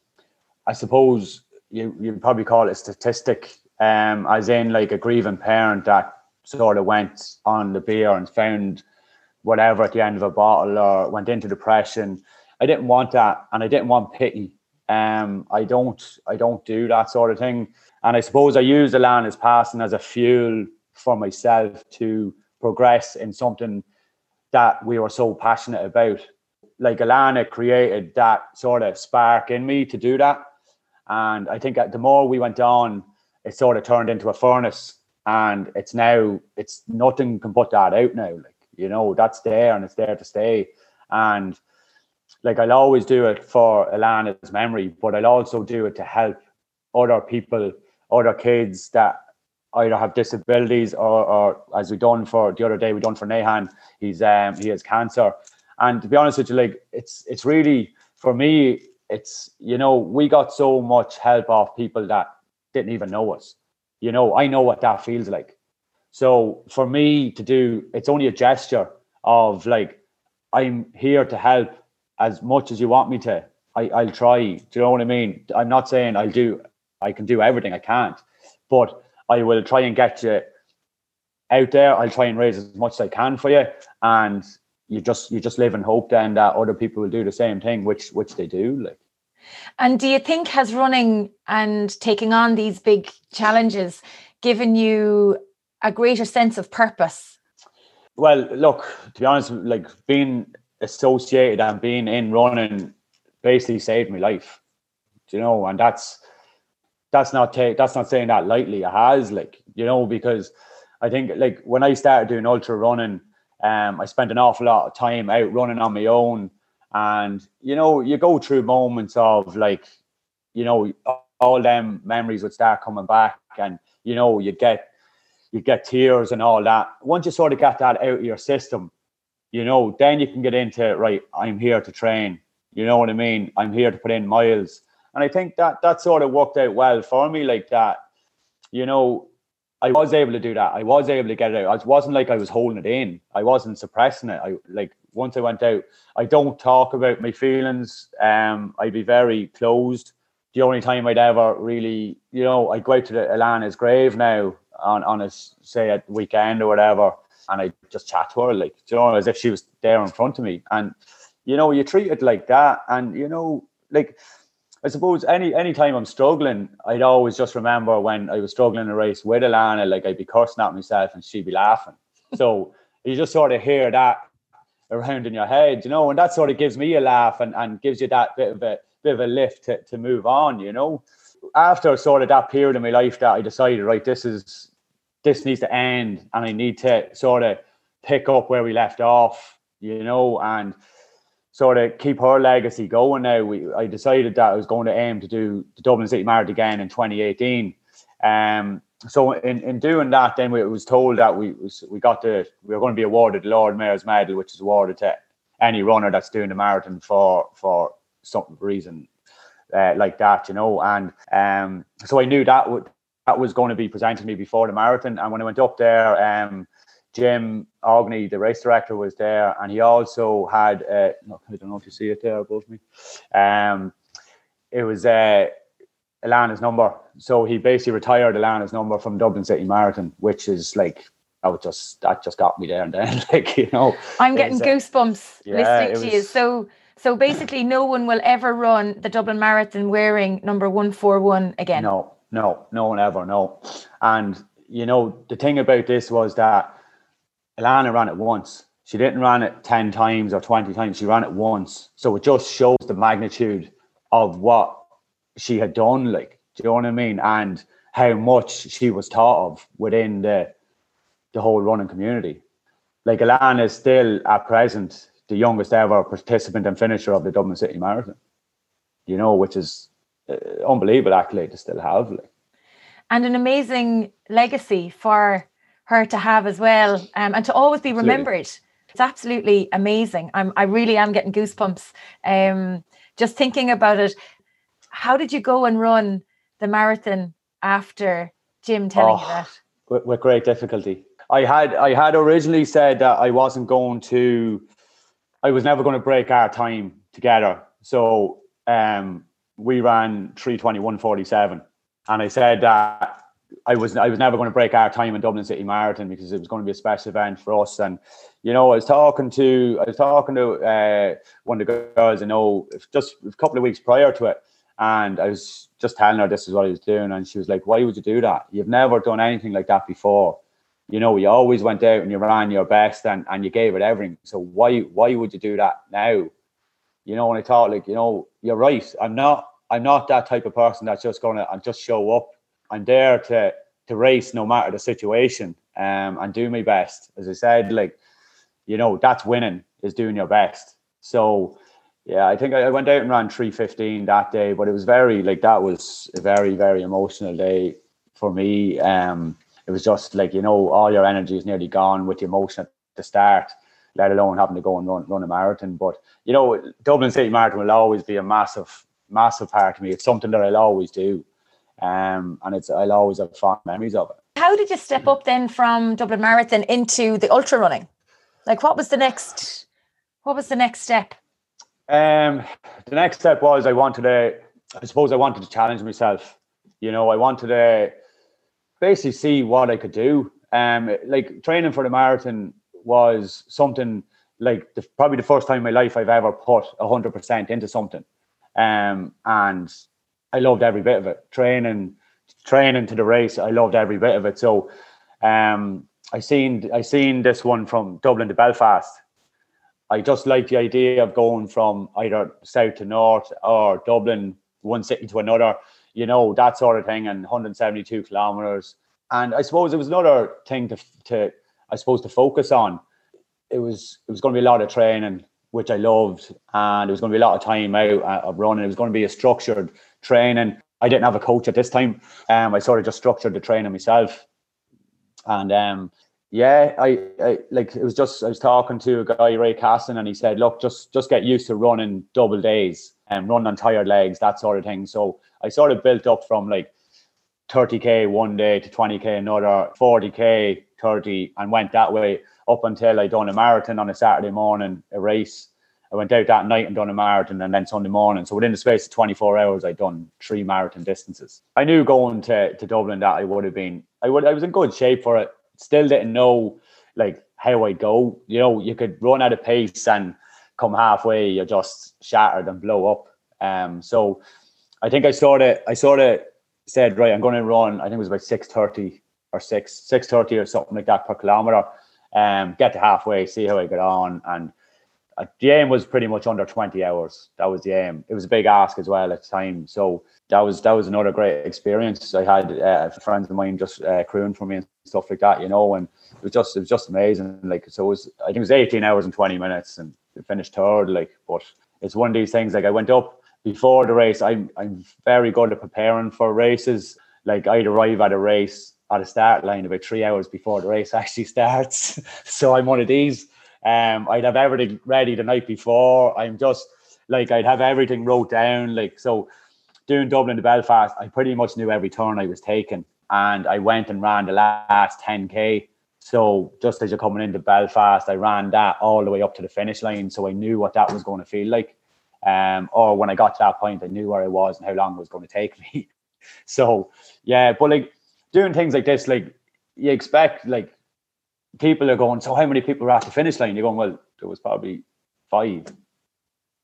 I suppose you you'd probably call it a statistic, um, as in like a grieving parent that sort of went on the beer and found whatever at the end of a bottle or went into depression. I didn't want that, and I didn't want pity. Um, I don't, I don't do that sort of thing. And I suppose I use the Alana's passing as a fuel for myself to progress in something that we were so passionate about. Like Alana created that sort of spark in me to do that. And I think the more we went on, it sort of turned into a furnace. And it's now, it's nothing can put that out now. Like, you know, that's there and it's there to stay. And like I'll always do it for Alana's memory, but I'll also do it to help other people, other kids that either have disabilities or, or as we done for the other day, we done for Nahan, he's um he has cancer. And to be honest with you, like it's it's really for me, it's you know, we got so much help off people that didn't even know us. You know, I know what that feels like. So for me to do it's only a gesture of like I'm here to help as much as you want me to. I, I'll try. Do you know what I mean? I'm not saying I'll do I can do everything. I can't. But I will try and get you out there. I'll try and raise as much as I can for you. And you just you just live in hope then that other people will do the same thing, which which they do. Like and do you think has running and taking on these big challenges given you a greater sense of purpose? Well, look, to be honest, like being associated and being in running basically saved my life. Do you know? And that's that's not take that's not saying that lightly. It has, like, you know, because I think like when I started doing ultra running, um, I spent an awful lot of time out running on my own. And you know, you go through moments of like, you know, all them memories would start coming back, and you know, you get you get tears and all that. Once you sort of get that out of your system, you know, then you can get into right. I'm here to train. You know what I mean? I'm here to put in miles, and I think that that sort of worked out well for me. Like that, you know, I was able to do that. I was able to get it out. It wasn't like I was holding it in. I wasn't suppressing it. I like once I went out, I don't talk about my feelings. Um, I'd be very closed. The only time I'd ever really, you know, I go out to the Alana's grave now on on a say a weekend or whatever and I just chat to her like you know as if she was there in front of me and you know you treat it like that and you know like I suppose any any time I'm struggling I'd always just remember when I was struggling in a race with Alana like I'd be cursing at myself and she'd be laughing. So you just sort of hear that around in your head you know and that sort of gives me a laugh and, and gives you that bit of a bit of a lift to, to move on you know? After sort of that period in my life that I decided right this is this needs to end and I need to sort of pick up where we left off, you know, and sort of keep her legacy going now. We I decided that I was going to aim to do the Dublin City Marathon again in 2018. Um, so in, in doing that, then we was told that we was, we got the we were going to be awarded Lord Mayor's Medal, which is awarded to any runner that's doing the marathon for for some reason uh, like that, you know. And um, so I knew that would that was going to be presented to me before the marathon. And when I went up there, um, Jim Aughney, the race director, was there, and he also had uh, I don't know if you see it there above me. Um, it was uh, Alana's number, so he basically retired Alana's number from Dublin City Marathon, which is like I was just that just got me there and then, like you know. I'm getting uh, goosebumps yeah, listening to was, you. So so basically, no one will ever run the Dublin Marathon wearing number one four one again. No, no, no one ever, no. And you know, the thing about this was that Alana ran it once. She didn't run it 10 times or 20 times. She ran it once. So it just shows the magnitude of what she had done. Like, do you know what I mean? And how much she was taught of within the the whole running community. Like Alana is still at present the youngest ever participant and finisher of the Dublin City Marathon. You know, which is uh, unbelievable accolade to still have. Like. and an amazing legacy for her to have as well, um, and to always be remembered. Absolutely. It's absolutely amazing. I'm, I really am getting goosebumps um, just thinking about it. How did you go and run the marathon after Jim telling oh, you that? With, with great difficulty. I had I had originally said that I wasn't going to, I was never going to break our time together. So um, we ran 321.47. And I said that I was I was never going to break our time in Dublin City Marathon because it was going to be a special event for us. And you know, I was talking to I was talking to uh, one of the girls I know just a couple of weeks prior to it, and I was just telling her this is what I was doing, and she was like, "Why would you do that? You've never done anything like that before. You know, you always went out and you ran your best and and you gave it everything. So why why would you do that now? You know, when I thought like, you know, you're right. I'm not I'm not that type of person that's just gonna and just show up. I'm there to to race no matter the situation um, and do my best. As I said, like you know, that's winning is doing your best. So yeah, I think I went out and ran 315 that day, but it was very like that was a very, very emotional day for me. Um, it was just like, you know, all your energy is nearly gone with the emotion at the start, let alone having to go and run, run a marathon. But, you know, Dublin City Marathon will always be a massive, massive part of me. It's something that I'll always do. Um, and it's I'll always have fond memories of it. How did you step up then from Dublin Marathon into the ultra running? Like, what was the next? What was the next step? Um, the next step was I wanted to. I suppose I wanted to challenge myself. You know, I wanted to basically see what I could do. Um, like training for the marathon was something like the, probably the first time in my life I've ever put hundred percent into something. Um, and I loved every bit of it. Training, training to the race, I loved every bit of it. So, um, I seen I seen this one from Dublin to Belfast. I just like the idea of going from either south to north or Dublin, one city to another, you know, that sort of thing, and 172 kilometers. And I suppose it was another thing to to I suppose to focus on. It was it was going to be a lot of training, which I loved, and it was going to be a lot of time out uh, of running. It was going to be a structured training. I didn't have a coach at this time. Um, I sort of just structured the training myself, and um, yeah, I, I like it was just I was talking to a guy Ray Casson and he said, look, just just get used to running double days and run on tired legs, that sort of thing. So I sort of built up from like 30k one day to 20k another, 40k, 30, and went that way up until I done a marathon on a Saturday morning, a race. I went out that night and done a marathon and then Sunday morning. So within the space of 24 hours, I'd done three marathon distances. I knew going to, to Dublin that I would have been I would I was in good shape for it still didn't know like how I'd go. You know, you could run at a pace and come halfway, you're just shattered and blow up. Um, so I think I sort of I sort of said, right, I'm going to run. I think it was about six thirty or six six thirty or something like that per kilometer. Um, get to halfway, see how I get on, and the aim was pretty much under 20 hours. That was the aim. It was a big ask as well at the time. So that was that was another great experience. I had uh, friends of mine just uh, crewing for me and stuff like that, you know, and it was just it was just amazing. Like so, it was I think it was 18 hours and 20 minutes, and finished third. Like, but it's one of these things. Like I went up before the race. I'm I'm very good at preparing for races. Like I'd arrive at a race at a start line about three hours before the race actually starts. so I'm one of these. Um, I'd have everything ready the night before. I'm just like I'd have everything wrote down. Like so, doing Dublin to Belfast, I pretty much knew every turn I was taking, and I went and ran the last 10k. So just as you're coming into Belfast, I ran that all the way up to the finish line, so I knew what that was going to feel like. Um, or when I got to that point, I knew where I was and how long it was going to take me. so yeah, but like doing things like this, like you expect like people are going, so how many people are at the finish line? You're going, well, there was probably five. Do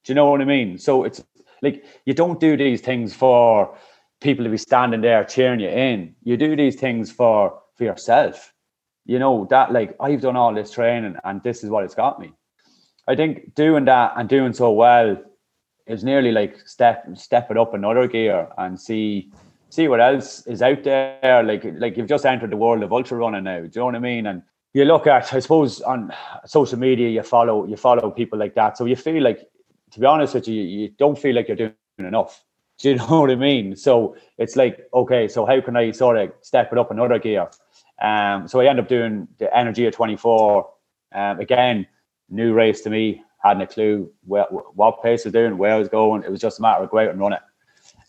you know what I mean? So it's like you don't do these things for people to be standing there cheering you in. You do these things for for yourself. You know that like I've done all this training and this is what it's got me. I think doing that and doing so well is nearly like step step it up another gear and see see what else is out there. Like like you've just entered the world of ultra running now. Do you know what I mean? And you look at, I suppose, on social media, you follow you follow people like that, so you feel like, to be honest with you, you don't feel like you're doing enough. Do you know what I mean? So it's like, okay, so how can I sort of step it up another gear? Um, so I end up doing the Energia of 24. Um, again, new race to me, hadn't a clue where, what pace was doing, where I was going. It was just a matter of go out and run it.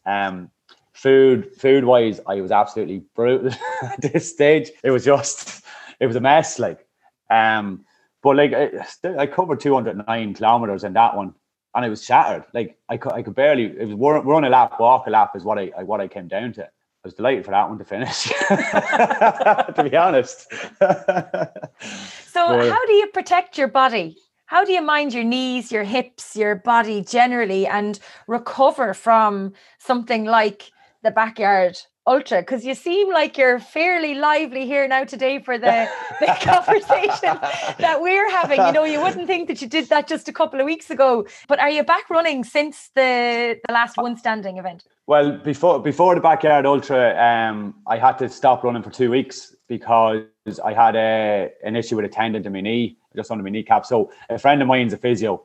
Um, food, food wise, I was absolutely brutal at this stage. It was just, it was a mess. Like, um, but like I, I covered 209 kilometers in that one, and it was shattered. Like I could, I could barely. It was run a lap, walk a lap is what I, what I came down to. I was delighted for that one to finish. to be honest. so, but, how do you protect your body? How do you mind your knees, your hips, your body generally, and recover from something like the backyard ultra because you seem like you're fairly lively here now today for the, the conversation that we're having. You know you wouldn't think that you did that just a couple of weeks ago but are you back running since the the last one standing event? well before before the backyard ultra um i had to stop running for two weeks because i had a an issue with a tendon to my knee just under my kneecap. So a friend of mine's a physio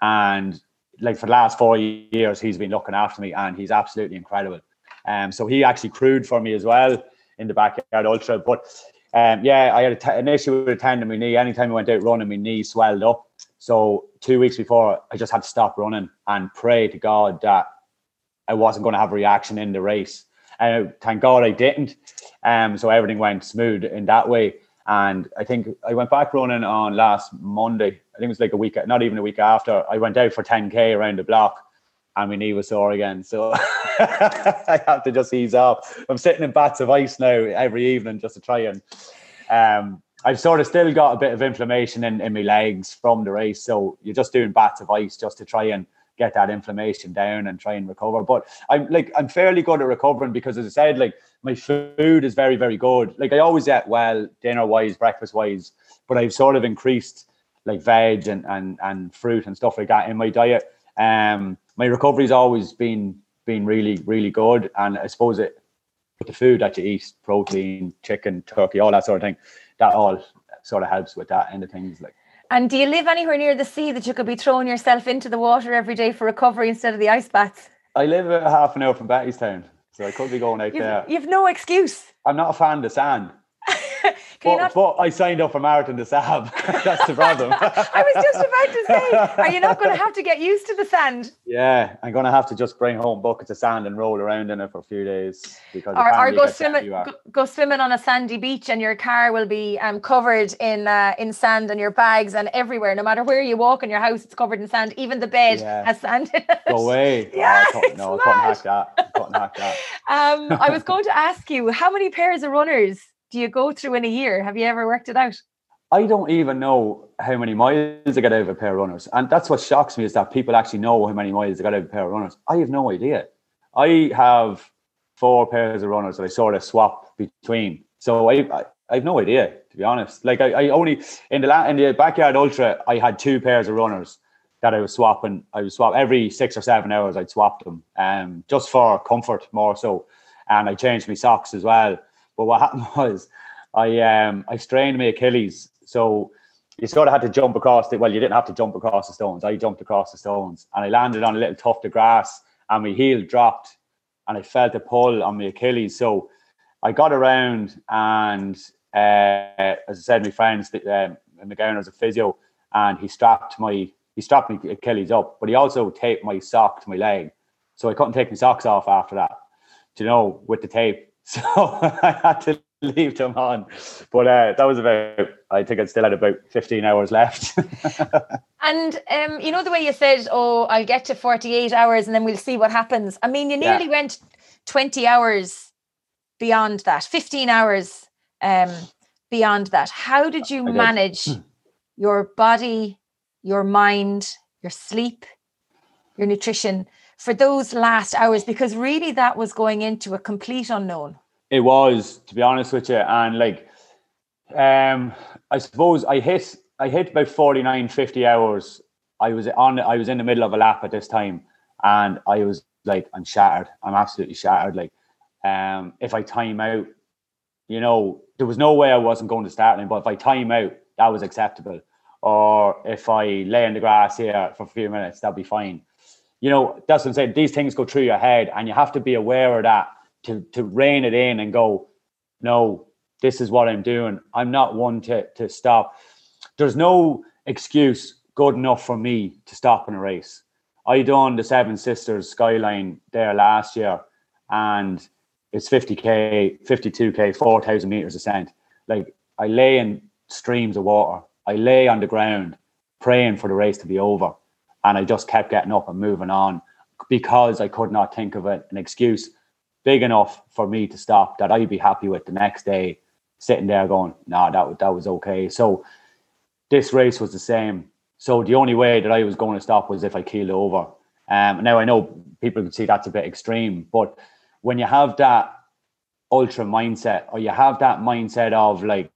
and like for the last four years he's been looking after me and he's absolutely incredible um, so he actually crewed for me as well in the backyard ultra. But um, yeah, I had a t- an issue with a tendon in my knee. Anytime I went out running, my knee swelled up. So two weeks before, I just had to stop running and pray to God that I wasn't going to have a reaction in the race. And thank God I didn't. Um, so everything went smooth in that way. And I think I went back running on last Monday. I think it was like a week, not even a week after. I went out for 10k around the block and my knee was sore again. So I have to just ease up. I'm sitting in bats of ice now every evening just to try and. Um, I've sort of still got a bit of inflammation in, in my legs from the race. So you're just doing bats of ice just to try and get that inflammation down and try and recover. But I'm like I'm fairly good at recovering because as I said, like my food is very, very good. Like I always eat well, dinner wise, breakfast wise, but I've sort of increased like veg and and and fruit and stuff like that in my diet. Um my recovery's always been been really really good, and I suppose it with the food that you eat, protein, chicken, turkey, all that sort of thing, that all sort of helps with that end of things. Like. And do you live anywhere near the sea that you could be throwing yourself into the water every day for recovery instead of the ice baths? I live about half an hour from Bettystown, so I could be going out you've, there. You've no excuse. I'm not a fan of the sand. But, not... but, I signed up for Marathon des Sables. That's the problem. I was just about to say, are you not going to have to get used to the sand? Yeah, I'm going to have to just bring home buckets of sand and roll around in it for a few days because or, or go swimming go, go, swimming on a sandy beach and your car will be um, covered in uh, in sand and your bags and everywhere. No matter where you walk in your house, it's covered in sand. Even the bed yeah. has sand in it. Go away. Yeah, oh, I no, I couldn't hack that. I couldn't hack that. Um, I was going to ask you, how many pairs of runners do you go through in a year? Have you ever worked it out? I don't even know how many miles I get out of a pair of runners. And that's what shocks me is that people actually know how many miles I got out of a pair of runners. I have no idea. I have four pairs of runners that I sort of swap between. So I, I, I have no idea, to be honest. Like I, I only in the in the backyard ultra, I had two pairs of runners that I was swapping. I was swap every six or seven hours. I'd swap them, um, just for comfort more so. And I changed my socks as well. But what happened was I um I strained my Achilles. So you sort of had to jump across the well, you didn't have to jump across the stones. I jumped across the stones and I landed on a little tuft of grass and my heel dropped and I felt a pull on my Achilles. So I got around and uh, as I said, my friends um, McGowan was a physio and he strapped my he strapped my Achilles up, but he also taped my sock to my leg. So I couldn't take my socks off after that. You know, with the tape. So I had to leave them on. But uh, that was about, I think I still had about 15 hours left. and um, you know, the way you said, oh, I'll get to 48 hours and then we'll see what happens. I mean, you nearly yeah. went 20 hours beyond that, 15 hours um, beyond that. How did you manage hmm. your body, your mind, your sleep, your nutrition? For those last hours because really that was going into a complete unknown. It was, to be honest with you. And like um I suppose I hit I hit about 49, 50 hours. I was on I was in the middle of a lap at this time and I was like, I'm shattered. I'm absolutely shattered. Like um if I time out, you know, there was no way I wasn't going to start line, but if I time out, that was acceptable. Or if I lay in the grass here for a few minutes, that'd be fine. You know, that's what I'm. These things go through your head, and you have to be aware of that to to rein it in and go, no, this is what I'm doing. I'm not one to to stop. There's no excuse good enough for me to stop in a race. I done the Seven Sisters Skyline there last year, and it's 50k, 52k, 4,000 meters ascent. Like I lay in streams of water. I lay on the ground praying for the race to be over. And I just kept getting up and moving on because I could not think of an excuse big enough for me to stop that I'd be happy with the next day sitting there going, nah, that, that was okay. So this race was the same. So the only way that I was going to stop was if I keeled over. Um, now I know people can see that's a bit extreme, but when you have that ultra mindset or you have that mindset of like,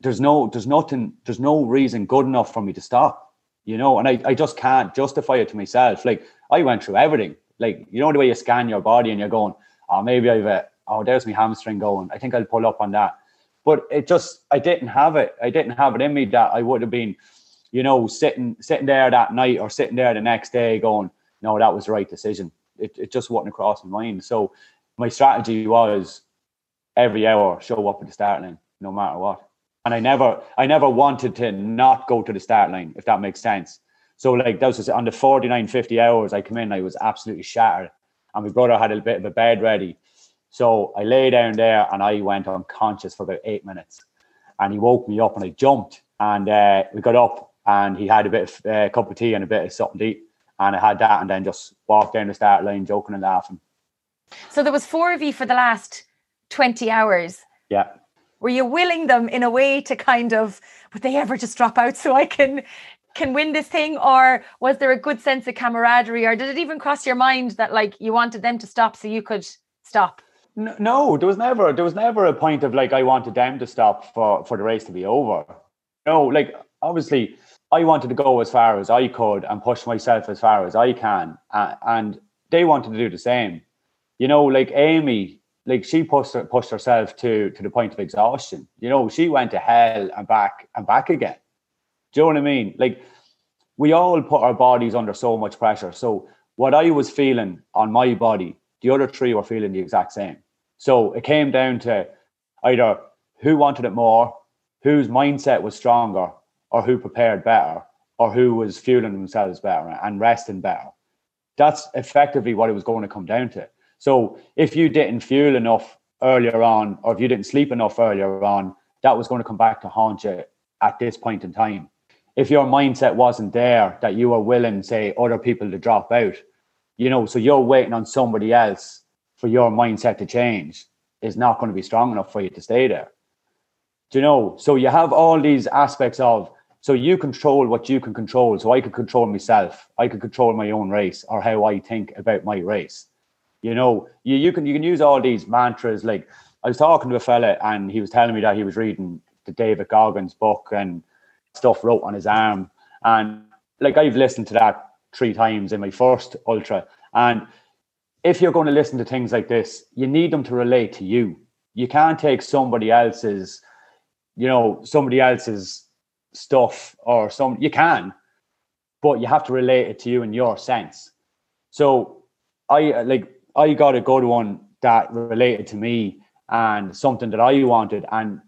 there's no, there's nothing, there's no reason good enough for me to stop you know, and I, I just can't justify it to myself. Like I went through everything. Like, you know, the way you scan your body and you're going, oh, maybe I've, a, oh, there's my hamstring going. I think I'll pull up on that. But it just, I didn't have it. I didn't have it in me that I would have been, you know, sitting, sitting there that night or sitting there the next day going, no, that was the right decision. It, it just wasn't across my mind. So my strategy was every hour show up at the start line, no matter what and I never I never wanted to not go to the start line, if that makes sense. So like that was just on the 49, 50 hours I come in, I was absolutely shattered. And my brother had a bit of a bed ready. So I lay down there and I went unconscious for about eight minutes. And he woke me up and I jumped and uh, we got up and he had a bit of a uh, cup of tea and a bit of something to eat. And I had that and then just walked down the start line joking and laughing. So there was four of you for the last 20 hours. Yeah were you willing them in a way to kind of would they ever just drop out so i can can win this thing? Or was there a good sense of camaraderie? Or did it even cross your mind that like you wanted them to stop so you could stop? No, no there was never there was never a point of like i wanted them to stop for for the race to be over. No like obviously i wanted to go as far as i could and push myself as far as i can uh, and they wanted to do the same. You know like amy like she pushed pushed herself to to the point of exhaustion. You know, she went to hell and back and back again. Do you know what I mean? Like we all put our bodies under so much pressure. So what I was feeling on my body, the other three were feeling the exact same. So it came down to either who wanted it more, whose mindset was stronger, or who prepared better, or who was fueling themselves better and resting better. That's effectively what it was going to come down to. So if you didn't fuel enough earlier on, or if you didn't sleep enough earlier on, that was going to come back to haunt you at this point in time. If your mindset wasn't there, that you were willing, say, other people to drop out, you know, so you're waiting on somebody else for your mindset to change is not going to be strong enough for you to stay there. Do you know? So you have all these aspects of so you control what you can control. So I could control myself. I could control my own race or how I think about my race. You know, you, you can you can use all these mantras. Like I was talking to a fella and he was telling me that he was reading the David Goggins book and stuff wrote on his arm. And like I've listened to that three times in my first ultra. And if you're going to listen to things like this, you need them to relate to you. You can't take somebody else's, you know, somebody else's stuff or some you can, but you have to relate it to you in your sense. So I like I got a good one that related to me and something that I wanted. And,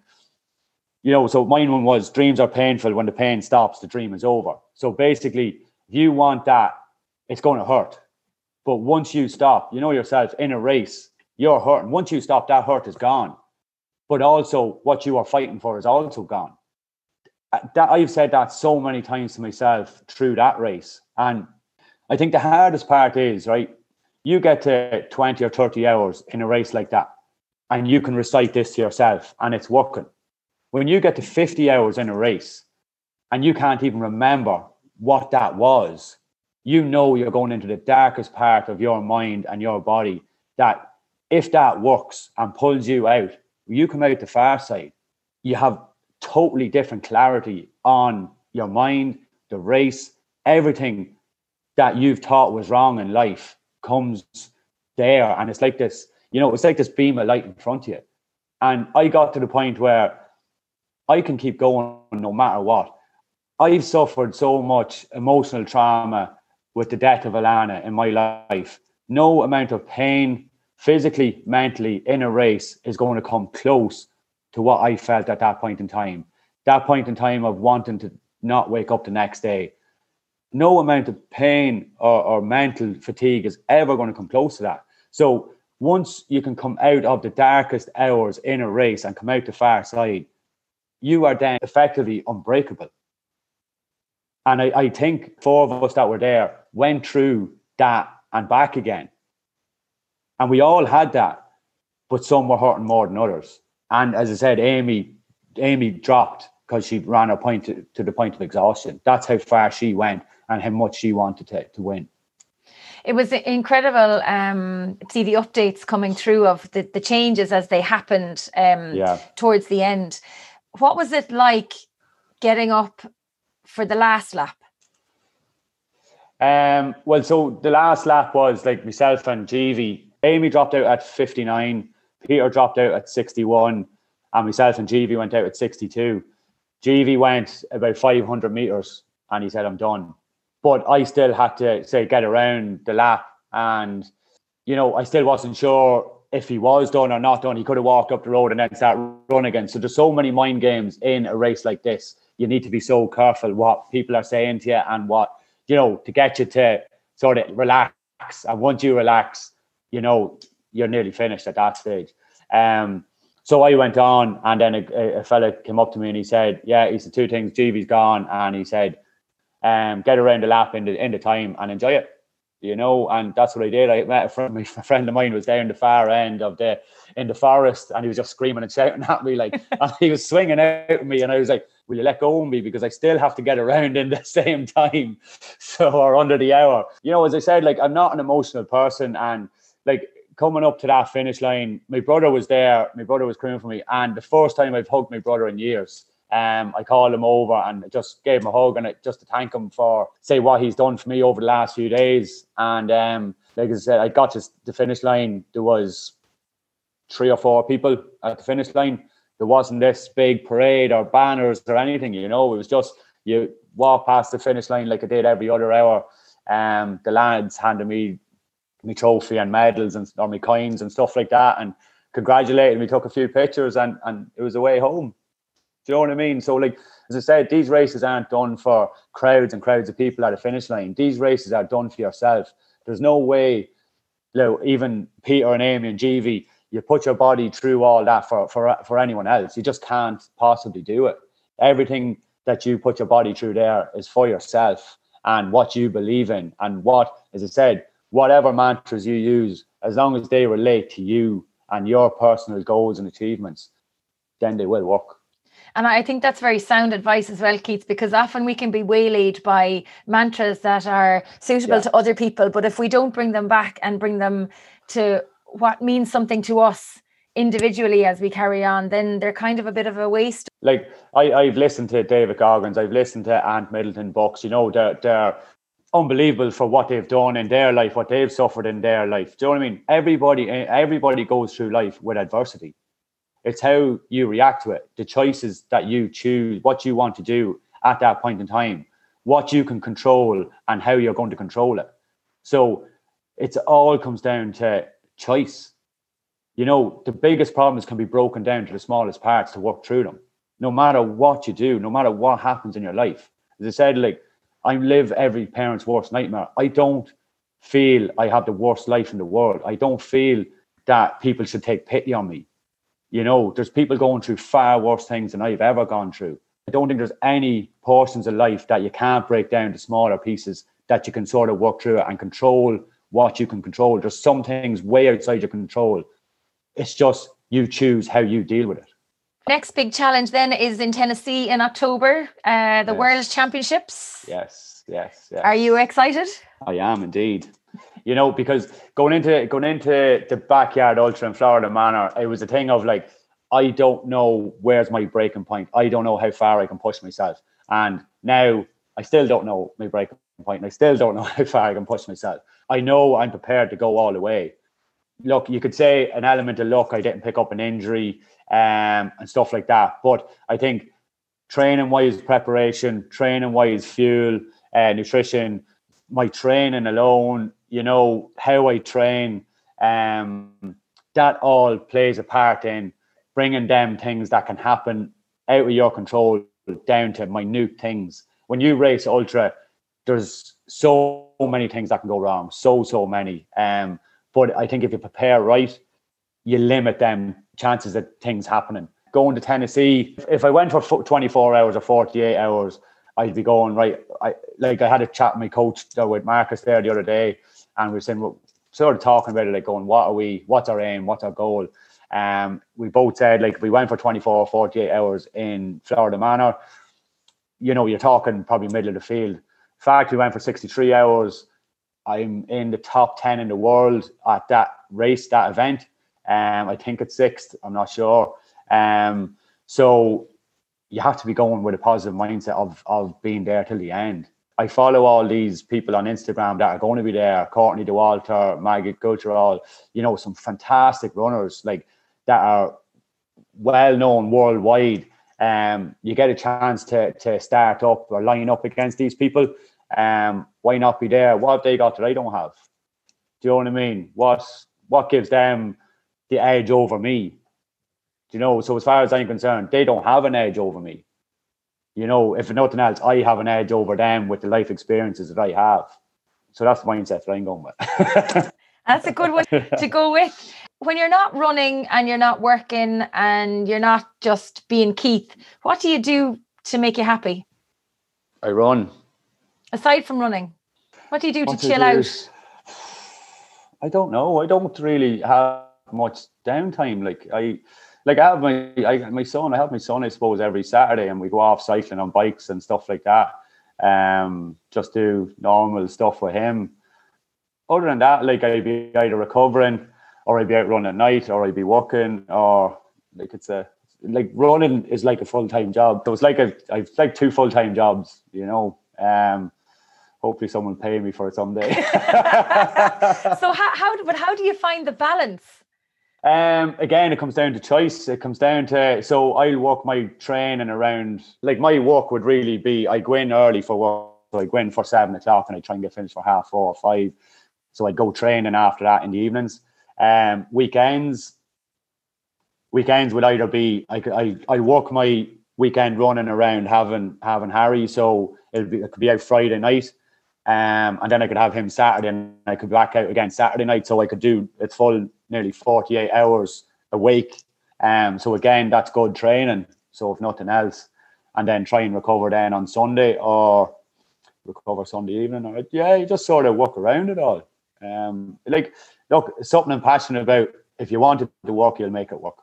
you know, so mine one was dreams are painful. When the pain stops, the dream is over. So basically, if you want that, it's going to hurt. But once you stop, you know yourself in a race, you're hurting. Once you stop, that hurt is gone. But also, what you are fighting for is also gone. Uh, that I've said that so many times to myself through that race. And I think the hardest part is, right, you get to 20 or 30 hours in a race like that and you can recite this to yourself and it's working. When you get to 50 hours in a race and you can't even remember what that was, you know you're going into the darkest part of your mind and your body that if that works and pulls you out, you come out the far side, you have totally different clarity on your mind, the race, everything that you've thought was wrong in life comes there and it's like this you know it's like this beam of light in front of you and i got to the point where i can keep going no matter what i've suffered so much emotional trauma with the death of Alana in my life. No amount of pain, physically, mentally, in a race is going to come close to what I felt at that point in time. That point in time of wanting to not wake up the next day. No amount of pain or, or mental fatigue is ever going to come close to that. So once you can come out of the darkest hours in a race and come out the far side, you are then effectively unbreakable. And I, I think four of us that were there went through that and back again. And we all had that, but some were hurting more than others. And as I said, Amy, Amy dropped because she ran her point to, to the point of exhaustion. That's how far she went and how much she wanted to, to win it was incredible um, see the updates coming through of the, the changes as they happened um, yeah. towards the end. What was it like getting up for the last lap? Um, well, so the last lap was like myself and Jeevy. Amy dropped out at 59, Peter dropped out at 61, and myself and Jeevy went out at 62. Jeevy went about 500 meters and he said, I'm done. But I still had to say get around the lap, and you know I still wasn't sure if he was done or not done. He could have walked up the road and then start run again. So there's so many mind games in a race like this. You need to be so careful what people are saying to you and what you know to get you to sort of relax. And once you relax, you know you're nearly finished at that stage. Um, so I went on, and then a, a fella came up to me and he said, "Yeah, he said two things. Jeevy's gone," and he said um, get around the lap in the in the time and enjoy it. You know, and that's what I did. I met a friend, a friend of mine was there in the far end of the in the forest, and he was just screaming and shouting at me like, and he was swinging out at me, and I was like, "Will you let go of me because I still have to get around in the same time, so or under the hour." You know, as I said, like I'm not an emotional person, and like coming up to that finish line, my brother was there. My brother was crewing for me, and the first time I've hugged my brother in years um, I called him over and just gave him a hug and just to thank him for say what he's done for me over the last few days. And um, like I said, I got to the finish line. There was three or four people at the finish line. There wasn't this big parade or banners or anything. You know, it was just you walk past the finish line like I did every other hour. Um, the lads handed me my trophy and medals and or my coins and stuff like that, and congratulated me. Took a few pictures and and it was away home. Do you know what I mean? So, like as I said, these races aren't done for crowds and crowds of people at a finish line. These races are done for yourself. There's no way, you know, even Peter and Amy and Jeevy, you put your body through all that for for for anyone else. You just can't possibly do it. Everything that you put your body through there is for yourself and what you believe in and what, as I said, whatever mantras you use, as long as they relate to you and your personal goals and achievements, then they will work. And I think that's very sound advice as well, Keith, because often we can be waylaid by mantras that are suitable yeah. to other people. But if we don't bring them back and bring them to what means something to us individually as we carry on, then they're kind of a bit of a waste. Like I, I've listened to David Goggins, I've listened to Ant Middleton books, you know, they're, they're unbelievable for what they've done in their life, what they've suffered in their life. Do you know what I mean? Everybody, eh, everybody goes through life with adversity. It's how you react to it, the choices that you choose, what you want to do at that point in time, what you can control, and how you're going to control it. So it's all comes down to choice. You know, the biggest problems can be broken down to the smallest parts to work through them. No matter what you do, no matter what happens in your life. As I said, like I live every parent's worst nightmare. I don't feel I have the worst life in the world. I don't feel that people should take pity on me. You know, there's people going through far worse things than I've ever gone through. I don't think there's any portions of life that you can't break down to smaller pieces that you can sort of work through and control what you can control. There's some things way outside your control. It's just you choose how you deal with it. Next big challenge then is in Tennessee in October, uh, the yes. World Championships. Yes, yes, yes. Are you excited? I am indeed you know, because going into going into the backyard ultra in Florida Manor, it was a thing of like, I don't know where's my breaking point. I don't know how far I can push myself. And now I still don't know my breaking point, and I still don't know how far I can push myself. I know I'm prepared to go all the way. Look, you could say an element of luck. I didn't pick up an injury um, and stuff like that, but I think training wise preparation, training wise fuel, uh, nutrition, my training alone, you know, how I train, um, that all plays a part in bringing them things that can happen out of your control down to minute things. When you race ultra, there's so many things that can go wrong, so so many. Um, but I think if you prepare right, you limit them chances of things happening. Going to Tennessee, if I went for 24 hours or 48 hours, I'd be going right. I like I had a chat with my coach with Marcus there the other day, and we were saying we're sort of talking about it, like going, what are we? What's our aim? What's our goal? Um, we both said like we went for 24 or 48 hours in Florida Manor. You know, you're talking probably middle of the field. In fact, we went for 63 hours. I'm in the top 10 in the world at that race, that event. Um, I think it's sixth. I'm not sure. Um, so you have to be going with a positive mindset of of being there till the end. I follow all these people on Instagram that are going to be there. Courtney Dauwalter, Maggie Guterl, you know, some fantastic runners like that are well known worldwide. Um, you get a chance to to start up or line up against these people. Um, why not be there? What have they got that I don't have? Do you know what I mean? What what gives them the edge over me? Do you know? So as far as I'm concerned, they don't have an edge over me you know, if nothing else, I have an edge over them with the life experiences that I have. So that's the mindset that I'm going with. that's a good one to go with. When you're not running and you're not working and you're not just being Keith, what do you do to make you happy? I run. Aside from running, what do you do what to chill out? I don't know. I don't really have much downtime. Like I like I have my I, my son. I have my son. I suppose every Saturday, and we go off cycling on bikes and stuff like that. Um, just do normal stuff with him. Other than that, like I'd be either recovering, or I'd be out running at night, or I'd be walking, or like it's a like running is like a full time job. So it's like a I've like two full time jobs, you know. Um, hopefully someone will pay me for it someday. so how, how but how do you find the balance? Um, again, it comes down to choice. It comes down to so I'll walk my training around. Like my walk would really be I go in early for work. So I go in for seven o'clock and I try and get finished for half four or five. So I go training after that in the evenings. Um, weekends, weekends would either be I I I walk my weekend running around having having Harry. So it it could be out Friday night. Um, and then I could have him Saturday and I could back out again Saturday night. So I could do it's full nearly 48 hours a week. Um, so again, that's good training. So if nothing else, and then try and recover then on Sunday or recover Sunday evening. Or yeah, you just sort of walk around it all. Um, like look, something I'm passionate about. If you want it to work, you'll make it work.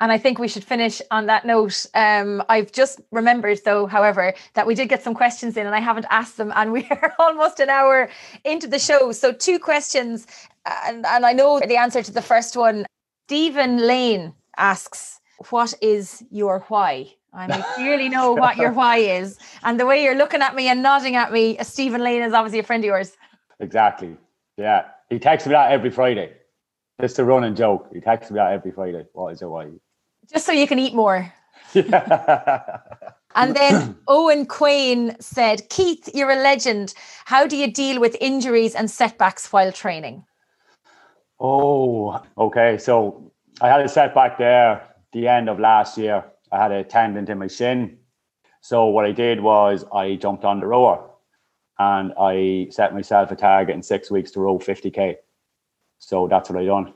And I think we should finish on that note. Um, I've just remembered, though, however, that we did get some questions in and I haven't asked them, and we are almost an hour into the show. So, two questions, and, and I know the answer to the first one. Stephen Lane asks, What is your why? And I clearly know what your why is. And the way you're looking at me and nodding at me, Stephen Lane is obviously a friend of yours. Exactly. Yeah. He texts me that every Friday. Just a running joke. He texts me out every Friday. What is it? Why? Just so you can eat more. and then Owen Quain said, Keith, you're a legend. How do you deal with injuries and setbacks while training? Oh, okay. So I had a setback there the end of last year. I had a tendon in my shin. So what I did was I jumped on the rower and I set myself a target in six weeks to row 50k. So that's what I done.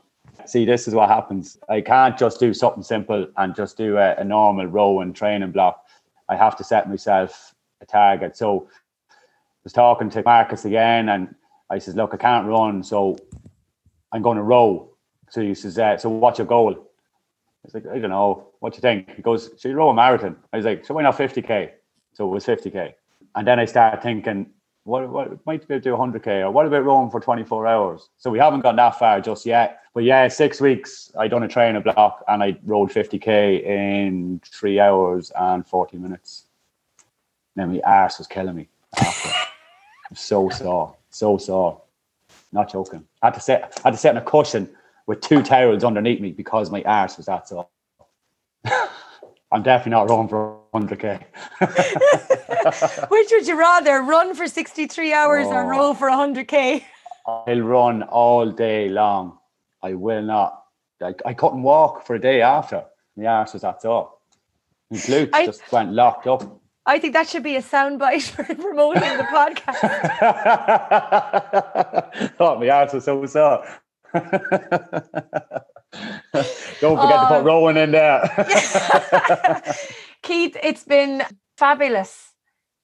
See, this is what happens. I can't just do something simple and just do a, a normal row and training block. I have to set myself a target. So I was talking to Marcus again, and I says, "Look, I can't run, so I'm going to row." So he says, uh, "So what's your goal?" I was like, "I don't know. What do you think?" He goes, "So you row a marathon?" I was like, "So why not 50k?" So it was 50k, and then I started thinking, what, what might be able to do 100k or what about rowing for 24 hours? So we haven't gone that far just yet. But yeah six weeks i done a training block and i rode 50k in three hours and 40 minutes. Then my arse was killing me. After. so sore so sore. Not joking. I had to sit i had to sit on a cushion with two towels underneath me because my arse was that sore. I'm definitely not rowing for 100k. Which would you rather run for 63 hours oh, or row for 100k? I'll run all day long. I will not. I, I couldn't walk for a day after. My arse was that's all. My glutes I, just went locked up. I think that should be a soundbite for promoting the podcast. Thought my arse was so sore. Don't forget to put um, Rowan in there. Keith, it's been fabulous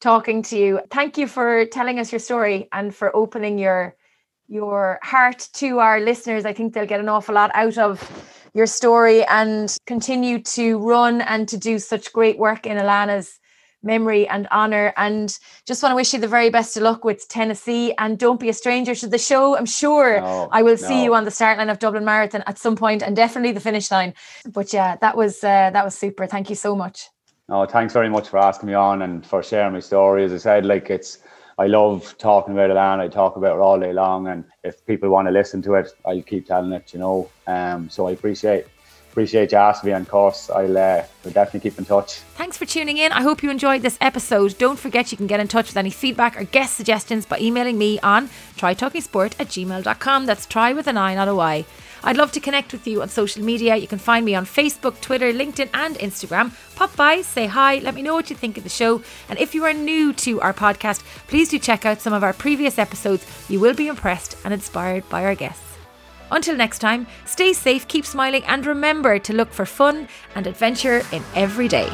talking to you. Thank you for telling us your story and for opening your your heart to our listeners. I think they'll get an awful lot out of your story and continue to run and to do such great work in Alana's memory and honor. And just want to wish you the very best of luck with Tennessee. And don't be a stranger to the show. I'm sure no, I will no. see you on the start line of Dublin Marathon at some point, and definitely the finish line. But yeah, that was uh, that was super. Thank you so much. No, thanks very much for asking me on and for sharing my story. As I said, like it's I love talking about it and I talk about it all day long. And if people want to listen to it, I'll keep telling it, you know. Um, so I appreciate appreciate you asking me, and of course, I'll uh, we'll definitely keep in touch. Thanks for tuning in. I hope you enjoyed this episode. Don't forget you can get in touch with any feedback or guest suggestions by emailing me on tritalkingsport at gmail.com. That's try with an I, not a Y. I'd love to connect with you on social media. You can find me on Facebook, Twitter, LinkedIn, and Instagram. Pop by, say hi, let me know what you think of the show. And if you are new to our podcast, please do check out some of our previous episodes. You will be impressed and inspired by our guests. Until next time, stay safe, keep smiling, and remember to look for fun and adventure in every day.